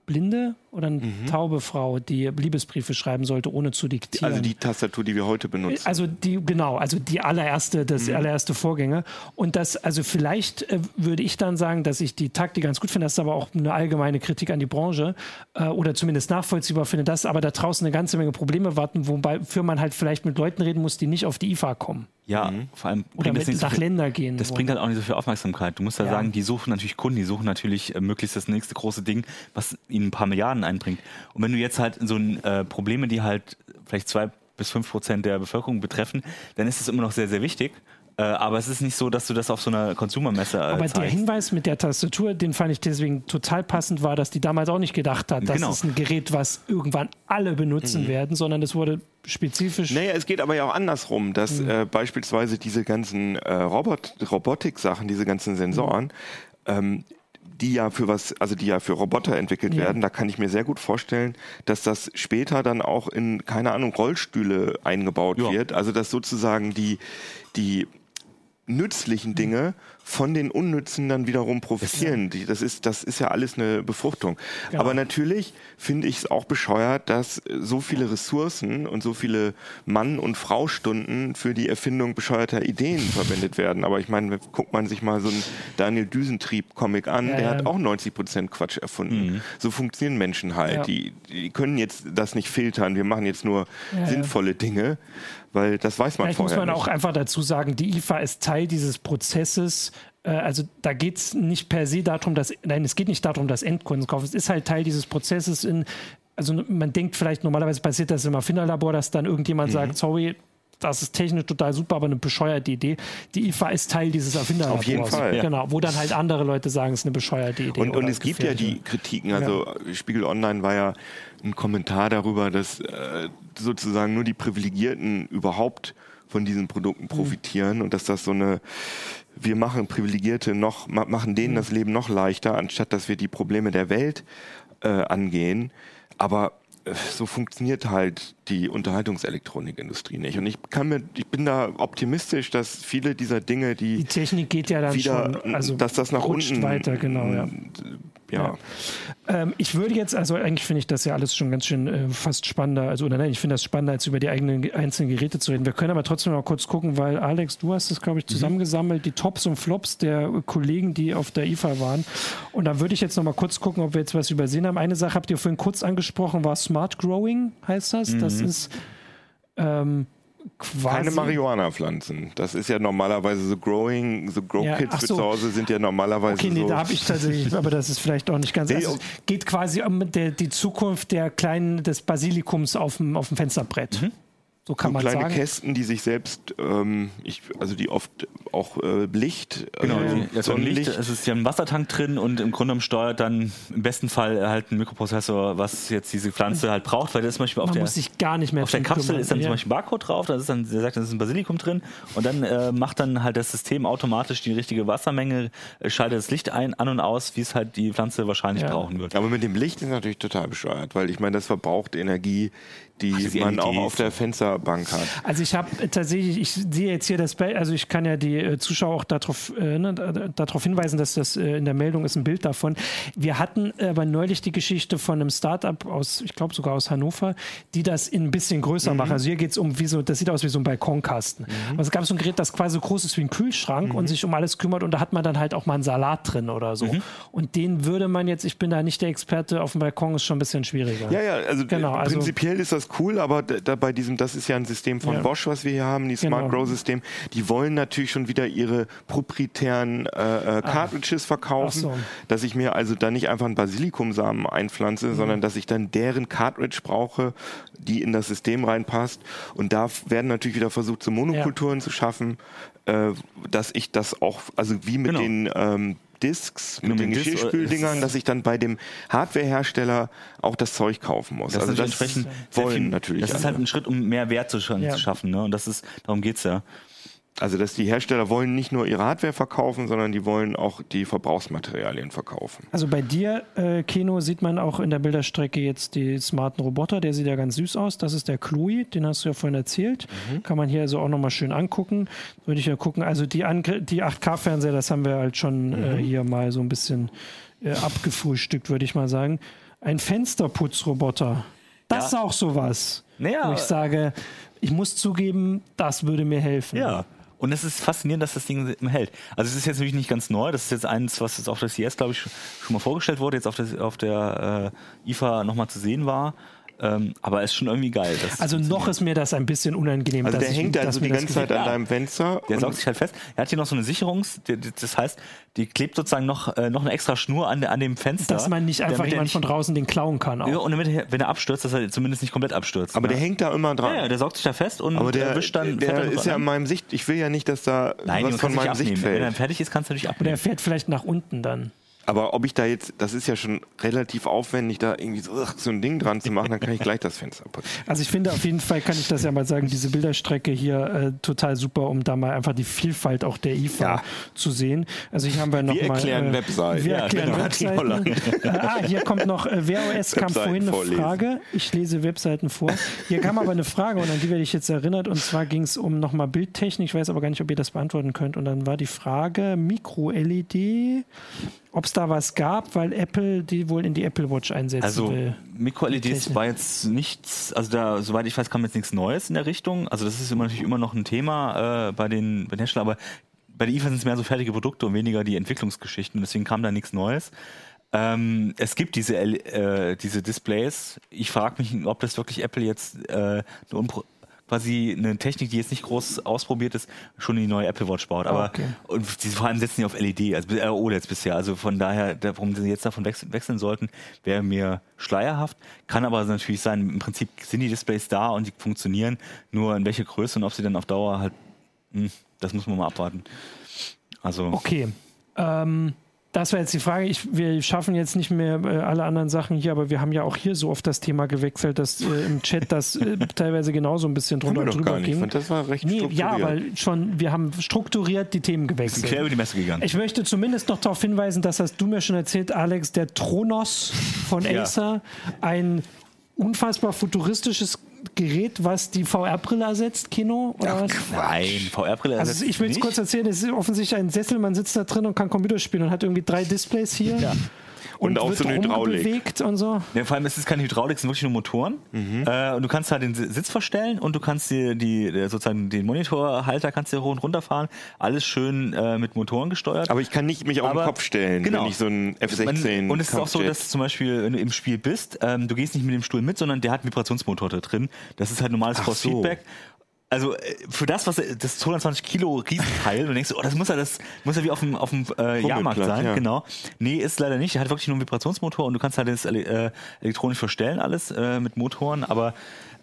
blinde oder eine mhm. taube Frau, die Liebesbriefe schreiben sollte, ohne zu diktieren. Also die Tastatur, die wir heute benutzen. Also die, genau, also die allererste, das mhm. allererste Vorgänge. Und das, also vielleicht äh, würde ich dann sagen, dass ich die Taktik ganz gut finde, das ist aber auch eine allgemeine Kritik an die Branche äh, oder zumindest nachvollziehbar finde, dass aber da draußen eine ganze Menge Probleme warten, wobei für man halt vielleicht mit Leuten reden muss, die nicht auf die IFA kommen. Ja, mhm. vor allem oder mit nach so viel, Länder gehen. Das wollen. bringt halt auch nicht so viel Aufmerksamkeit. Du musst ja, ja. sagen, die suchen natürlich Kunden, die suchen natürlich äh, möglichst das nächste große Ding, was ihnen ein paar Milliarden einbringt. Und wenn du jetzt halt so ein, äh, Probleme, die halt vielleicht zwei bis fünf Prozent der Bevölkerung betreffen, dann ist es immer noch sehr, sehr wichtig. Äh, aber es ist nicht so, dass du das auf so einer Consumer-Messe äh, Aber zeigst. der Hinweis mit der Tastatur, den fand ich deswegen total passend, war, dass die damals auch nicht gedacht hat, das genau. ist ein Gerät, was irgendwann alle benutzen mhm. werden, sondern es wurde spezifisch. Naja, es geht aber ja auch andersrum, dass mhm. äh, beispielsweise diese ganzen äh, Robot Robotik-Sachen, diese ganzen Sensoren, mhm. ähm, die ja für was, also die ja für Roboter entwickelt ja. werden, da kann ich mir sehr gut vorstellen, dass das später dann auch in, keine Ahnung, Rollstühle eingebaut ja. wird. Also dass sozusagen die, die nützlichen Dinge von den Unnützen dann wiederum profitieren. Das ist, das ist ja alles eine Befruchtung. Genau. Aber natürlich finde ich es auch bescheuert, dass so viele Ressourcen und so viele Mann- und Frau-Stunden für die Erfindung bescheuerter Ideen verwendet werden. Aber ich meine, guckt man sich mal so einen Daniel Düsentrieb-Comic an, ja, der ja. hat auch 90 Prozent Quatsch erfunden. Mhm. So funktionieren Menschen halt. Ja. Die, die können jetzt das nicht filtern. Wir machen jetzt nur sinnvolle Dinge weil das weiß man Vielleicht vorher muss man nicht. auch einfach dazu sagen, die IFA ist Teil dieses Prozesses. Äh, also da geht es nicht per se darum, dass, nein, es geht nicht darum, dass Endkunden kaufen. Es ist halt Teil dieses Prozesses in, also man denkt vielleicht, normalerweise passiert das im Erfinderlabor, dass dann irgendjemand mhm. sagt, sorry, das ist technisch total super, aber eine bescheuerte Idee. Die IFA ist Teil dieses Erfinderlabors. Auf jeden Fall. Ja. Genau, wo dann halt andere Leute sagen, es ist eine bescheuerte Idee. Und, und es gibt ja die Kritiken. Also ja. Spiegel Online war ja ein Kommentar darüber, dass äh, sozusagen nur die Privilegierten überhaupt von diesen Produkten mhm. profitieren mhm. und dass das so eine wir machen Privilegierte noch, machen denen mhm. das Leben noch leichter, anstatt dass wir die Probleme der Welt äh, angehen. Aber so funktioniert halt die Unterhaltungselektronikindustrie nicht. Und ich kann mir, ich bin da optimistisch, dass viele dieser Dinge, die die Technik geht ja dann wieder, schon, also dass das nach unten weiter, genau, ja. Ja. ja. Ähm, ich würde jetzt, also eigentlich finde ich das ja alles schon ganz schön äh, fast spannender, also oder nein, ich finde das spannender, als über die eigenen einzelnen Geräte zu reden. Wir können aber trotzdem mal kurz gucken, weil Alex, du hast es, glaube ich, mhm. zusammengesammelt, die Tops und Flops der Kollegen, die auf der IFA waren. Und da würde ich jetzt noch mal kurz gucken, ob wir jetzt was übersehen haben. Eine Sache habt ihr vorhin kurz angesprochen, war Smart Growing, heißt das. Mhm. Das ist ähm, quasi. Keine Marihuana-Pflanzen. Das ist ja normalerweise so Growing, so Grow Ja, Kits für so. zu Hause sind ja normalerweise Okay, nee, so. da habe ich tatsächlich, aber das ist vielleicht auch nicht ganz. Nee, Also, oh. es geht quasi um der, die Zukunft der kleinen, des Basilikums auf dem, auf dem Fensterbrett. So kann so man kleine sagen. Kästen, die sich selbst, ähm, ich, also die oft auch äh, Licht, Genau, also die, also ein Licht, es ist ja ein Wassertank drin und im Grunde genommen steuert dann im besten Fall halt ein Mikroprozessor, was jetzt diese Pflanze halt braucht, weil das zum Beispiel auf Man der, muss sich gar nicht mehr auf der Kapsel kümmern. ist dann Ja. zum Beispiel Barcode drauf, da ist dann, der sagt, da ist ein Basilikum drin und dann äh, macht dann halt das System automatisch die richtige Wassermenge, äh, schaltet das Licht ein, an und aus, wie es halt die Pflanze wahrscheinlich Ja. brauchen wird. Aber mit dem Licht ist natürlich total bescheuert, weil ich meine, das verbraucht Energie, die Ach, man auch LEDs. auf der Fensterbank hat. Also ich habe tatsächlich, ich sehe jetzt hier das Bild, also ich kann ja die äh, Zuschauer auch darauf, äh, ne, da- darauf hinweisen, dass das äh, in der Meldung ist ein Bild davon. Wir hatten aber neulich die Geschichte von einem Startup aus, ich glaube sogar aus Hannover, die das in ein bisschen größer machen. Also hier geht es um wie so, das sieht aus wie so ein Balkonkasten. Also es gab so ein Gerät, das quasi so groß ist wie ein Kühlschrank und sich um alles kümmert und da hat man dann halt auch mal einen Salat drin oder so. Und den würde man jetzt, ich bin da nicht der Experte, auf dem Balkon ist schon ein bisschen schwieriger. Ja, ja, also, Genau, äh, also- prinzipiell ist das cool, aber da, bei diesem, das ist ja ein System von Ja. Bosch, was wir hier haben, die Smart Genau. Grow System, die wollen natürlich schon wieder ihre proprietären äh, äh, Cartridges verkaufen, Ah. Ach so. dass ich mir also da nicht einfach einen Basilikumsamen einpflanze, Mhm. sondern dass ich dann deren Cartridge brauche, die in das System reinpasst. Und da werden natürlich wieder versucht, so Monokulturen zu schaffen, äh, dass ich das auch, also wie mit Genau. den ähm, Discs, mit den Geschirrspüldingern, es- dass ich dann bei dem Hardwarehersteller auch das Zeug kaufen muss. Das also ist das entsprechend wollen viel, natürlich. Das ist alle. halt ein Schritt, um mehr Wert zu, scha Ja. zu schaffen. Ne? Und das ist, darum geht's ja. Also dass die Hersteller wollen nicht nur ihre Hardware verkaufen, sondern die wollen auch die Verbrauchsmaterialien verkaufen. Also bei dir, äh, Keno, sieht man auch in der Bilderstrecke jetzt die smarten Roboter. Der sieht ja ganz süß aus. Das ist der Chloe, den hast du ja vorhin erzählt. Mhm. Kann man hier also auch nochmal schön angucken. Würde ich ja gucken. Also die, Angr- die 8K-Fernseher, das haben wir halt schon Mhm. äh, hier mal so ein bisschen äh, abgefrühstückt, würde ich mal sagen. Ein Fensterputzroboter. Das Ja. ist auch sowas. Naja, wo ich sage, ich muss zugeben, das würde mir helfen. Ja. Und es ist faszinierend, dass das Ding hält. Also es ist jetzt natürlich nicht ganz neu. Das ist jetzt eins, was jetzt auf der CS, glaube ich, schon mal vorgestellt wurde, jetzt auf der, auf der äh, IFA nochmal zu sehen war. Ähm, aber es ist schon irgendwie geil. Also noch ist mir das ein bisschen unangenehm. Also dass der ich- hängt dass also die ganze Zeit an deinem Fenster. Der saugt sich halt fest. Er hat hier noch so eine Sicherungs, das heißt, die klebt sozusagen noch, äh, noch eine extra Schnur an, der- an dem Fenster. Dass man nicht einfach jemand nicht- von draußen den klauen kann. Auch. Ja, und damit er, wenn er abstürzt, dass er zumindest nicht komplett abstürzt. aber ne? der hängt da immer dran. ja, ja, der saugt sich da fest und aber der, wischt dann. der ist ja in an. meinem Sicht. Ich will ja nicht, dass da Nein, was von meinem abnehmen. Wenn er fertig ist, kannst du nicht Oder abnehmen. er fährt vielleicht nach unten dann. Aber ob ich da jetzt, das ist ja schon relativ aufwendig, da irgendwie so, so ein Ding dran zu machen, dann kann ich gleich das Fenster putzen. Also ich finde auf jeden Fall, kann ich das ja mal sagen, diese Bilderstrecke hier äh, total super, um da mal einfach die Vielfalt auch der IFA Ja. zu sehen. Also hier haben wir noch Wir mal, erklären äh, Webseiten. Wir Ja, erklären genau. Webseiten. äh, ah, hier kommt noch, äh, wer OS kam vorhin eine vorlesen. Frage. Ich lese Webseiten vor. Hier kam aber eine Frage und an die werde ich jetzt erinnert. Und zwar ging es um nochmal Bildtechnik. Ich weiß aber gar nicht, ob ihr das beantworten könnt. Und dann war die Frage Mikro-LED, ob es da was gab, weil Apple die wohl in die Apple Watch einsetzen Also will. Mikro-LEDs Technik. war jetzt nichts, also da, soweit ich weiß, kam jetzt nichts Neues in der Richtung. Also das ist immer natürlich immer noch ein Thema äh, bei, den, bei den Herstellern, aber bei der IFA sind es mehr so fertige Produkte und weniger die Entwicklungsgeschichten, deswegen kam da nichts Neues. Ähm, es gibt diese, äh, diese Displays. Ich frage mich, ob das wirklich Apple jetzt äh, eine quasi eine Technik, die jetzt nicht groß ausprobiert ist, schon in die neue Apple Watch baut. Aber Okay. und die vor allem setzen die auf LED, also äh, OLEDs bisher. Also von daher, warum sie jetzt davon wechseln, sollten, wäre mir schleierhaft. Kann aber natürlich sein, im Prinzip sind die Displays da und die funktionieren, nur in welcher Größe und ob sie dann auf Dauer halt, hm, das muss man mal abwarten. Also Okay. Ähm, das war jetzt die Frage. Ich, wir schaffen jetzt nicht mehr äh, alle anderen Sachen hier, aber wir haben ja auch hier so oft das Thema gewechselt, dass äh, im Chat das äh, teilweise genauso ein bisschen drunter und drüber gar nicht. Ich ging. fand, das war recht Nee, ja, strukturiert. weil schon, wir haben strukturiert die Themen sind quer gewechselt. über die Messe gegangen. Ich möchte zumindest noch darauf hinweisen, das hast du mir schon erzählt, Alex, der Tronos von Ja. Acer, ein unfassbar futuristisches Gerät, was die VR-Brille ersetzt, Kino? Oder was? Nein, VR-Brille Also ersetzt ich will es kurz erzählen, es ist offensichtlich ein Sessel, man sitzt da drin und kann Computer spielen und hat irgendwie drei Displays hier. Ja. Und auch wird so eine Hydraulik. rumgebewegt und so. Ja, vor allem ist es keine Hydraulik, es sind wirklich nur Motoren. Äh, und du kannst halt den Si- Sitz verstellen und du kannst dir die, der- sozusagen den Monitorhalter kannst dir hoch und runter fahren. Alles schön äh, mit Motoren gesteuert. Aber ich kann nicht mich auf Aber- den Kopf stellen, genau. wenn ich so einen F-16 Man, und es ist auch so, dass zum Beispiel, wenn du im Spiel bist, ähm, du gehst nicht mit dem Stuhl mit, sondern der hat einen Vibrationsmotor da drin. Das ist halt normales Force so. Also äh, für das, was äh, das 220 Kilo Riesenteil, du denkst, oh, das muss ja das muss ja wie auf dem auf dem äh, Jahrmarkt sein, ja. genau. Nee, ist leider nicht. Er hat wirklich nur einen Vibrationsmotor und du kannst halt das äh, elektronisch verstellen alles äh, mit Motoren, aber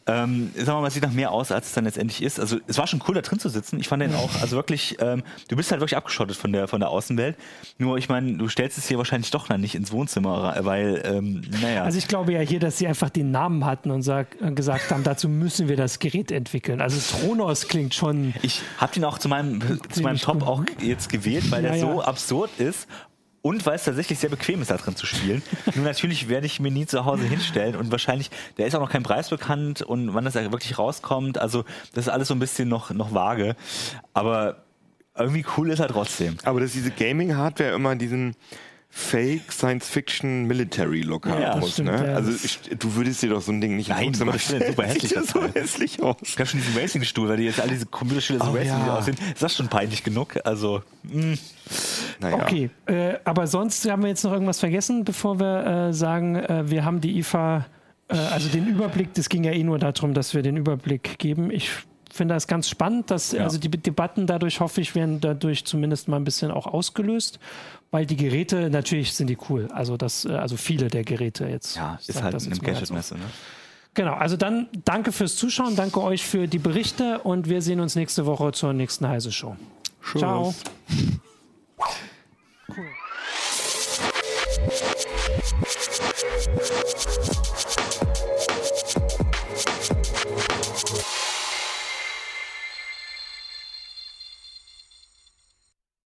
ähm, sagen wir mal, es sieht nach mehr aus, als es dann letztendlich ist. Also es war schon cool, da drin zu sitzen. Ich fand den auch, also wirklich, ähm, du bist halt wirklich abgeschottet von der, von der Außenwelt. Nur, ich meine, du stellst es hier wahrscheinlich doch dann nicht ins Wohnzimmer, weil, ähm, naja. Also ich glaube ja hier, dass sie einfach den Namen hatten und sag, äh, gesagt haben, dazu müssen wir das Gerät entwickeln. Also Tronos klingt schon... Ich habe den auch zu meinem, zu meinem Top auch jetzt gewählt, weil ja, der so absurd ist und weil es tatsächlich sehr bequem ist, da drin zu spielen. Nur natürlich werde ich mir nie zu Hause hinstellen und wahrscheinlich, der ist auch noch kein Preis bekannt und wann das wirklich rauskommt, also das ist alles so ein bisschen noch, noch vage. Aber irgendwie cool ist er trotzdem. Aber dass diese Gaming-Hardware immer diesen Fake Science Fiction Military Look ja, haben muss. Stimmt, ne? Ja. Also ich, du würdest dir doch so ein Ding nicht Nein, Wohnzimmer stellen. super hässlich das so hässlich aus. Es gab schon diesen Racing-Stuhl, weil die jetzt alle diese Computerstühle so oh, Racing ja. aussehen. Ist das schon peinlich genug? Also, mh. Hm. Naja. Okay, äh, aber sonst haben wir jetzt noch irgendwas vergessen, bevor wir äh, sagen, äh, wir haben die IFA, äh, also den Überblick, das ging ja eh nur darum, dass wir den Überblick geben. Ich finde das ganz spannend, dass ja. also die Debatten dadurch, hoffe ich, werden dadurch zumindest mal ein bisschen auch ausgelöst weil die Geräte, natürlich sind die cool. Also das, äh, also viele der Geräte jetzt. Ja, ist halt eine Gadget-Messe, ne? Genau, also dann danke fürs Zuschauen, danke euch für die Berichte und wir sehen uns nächste Woche zur nächsten Heise Show. Tschüss. Ciao. Cool.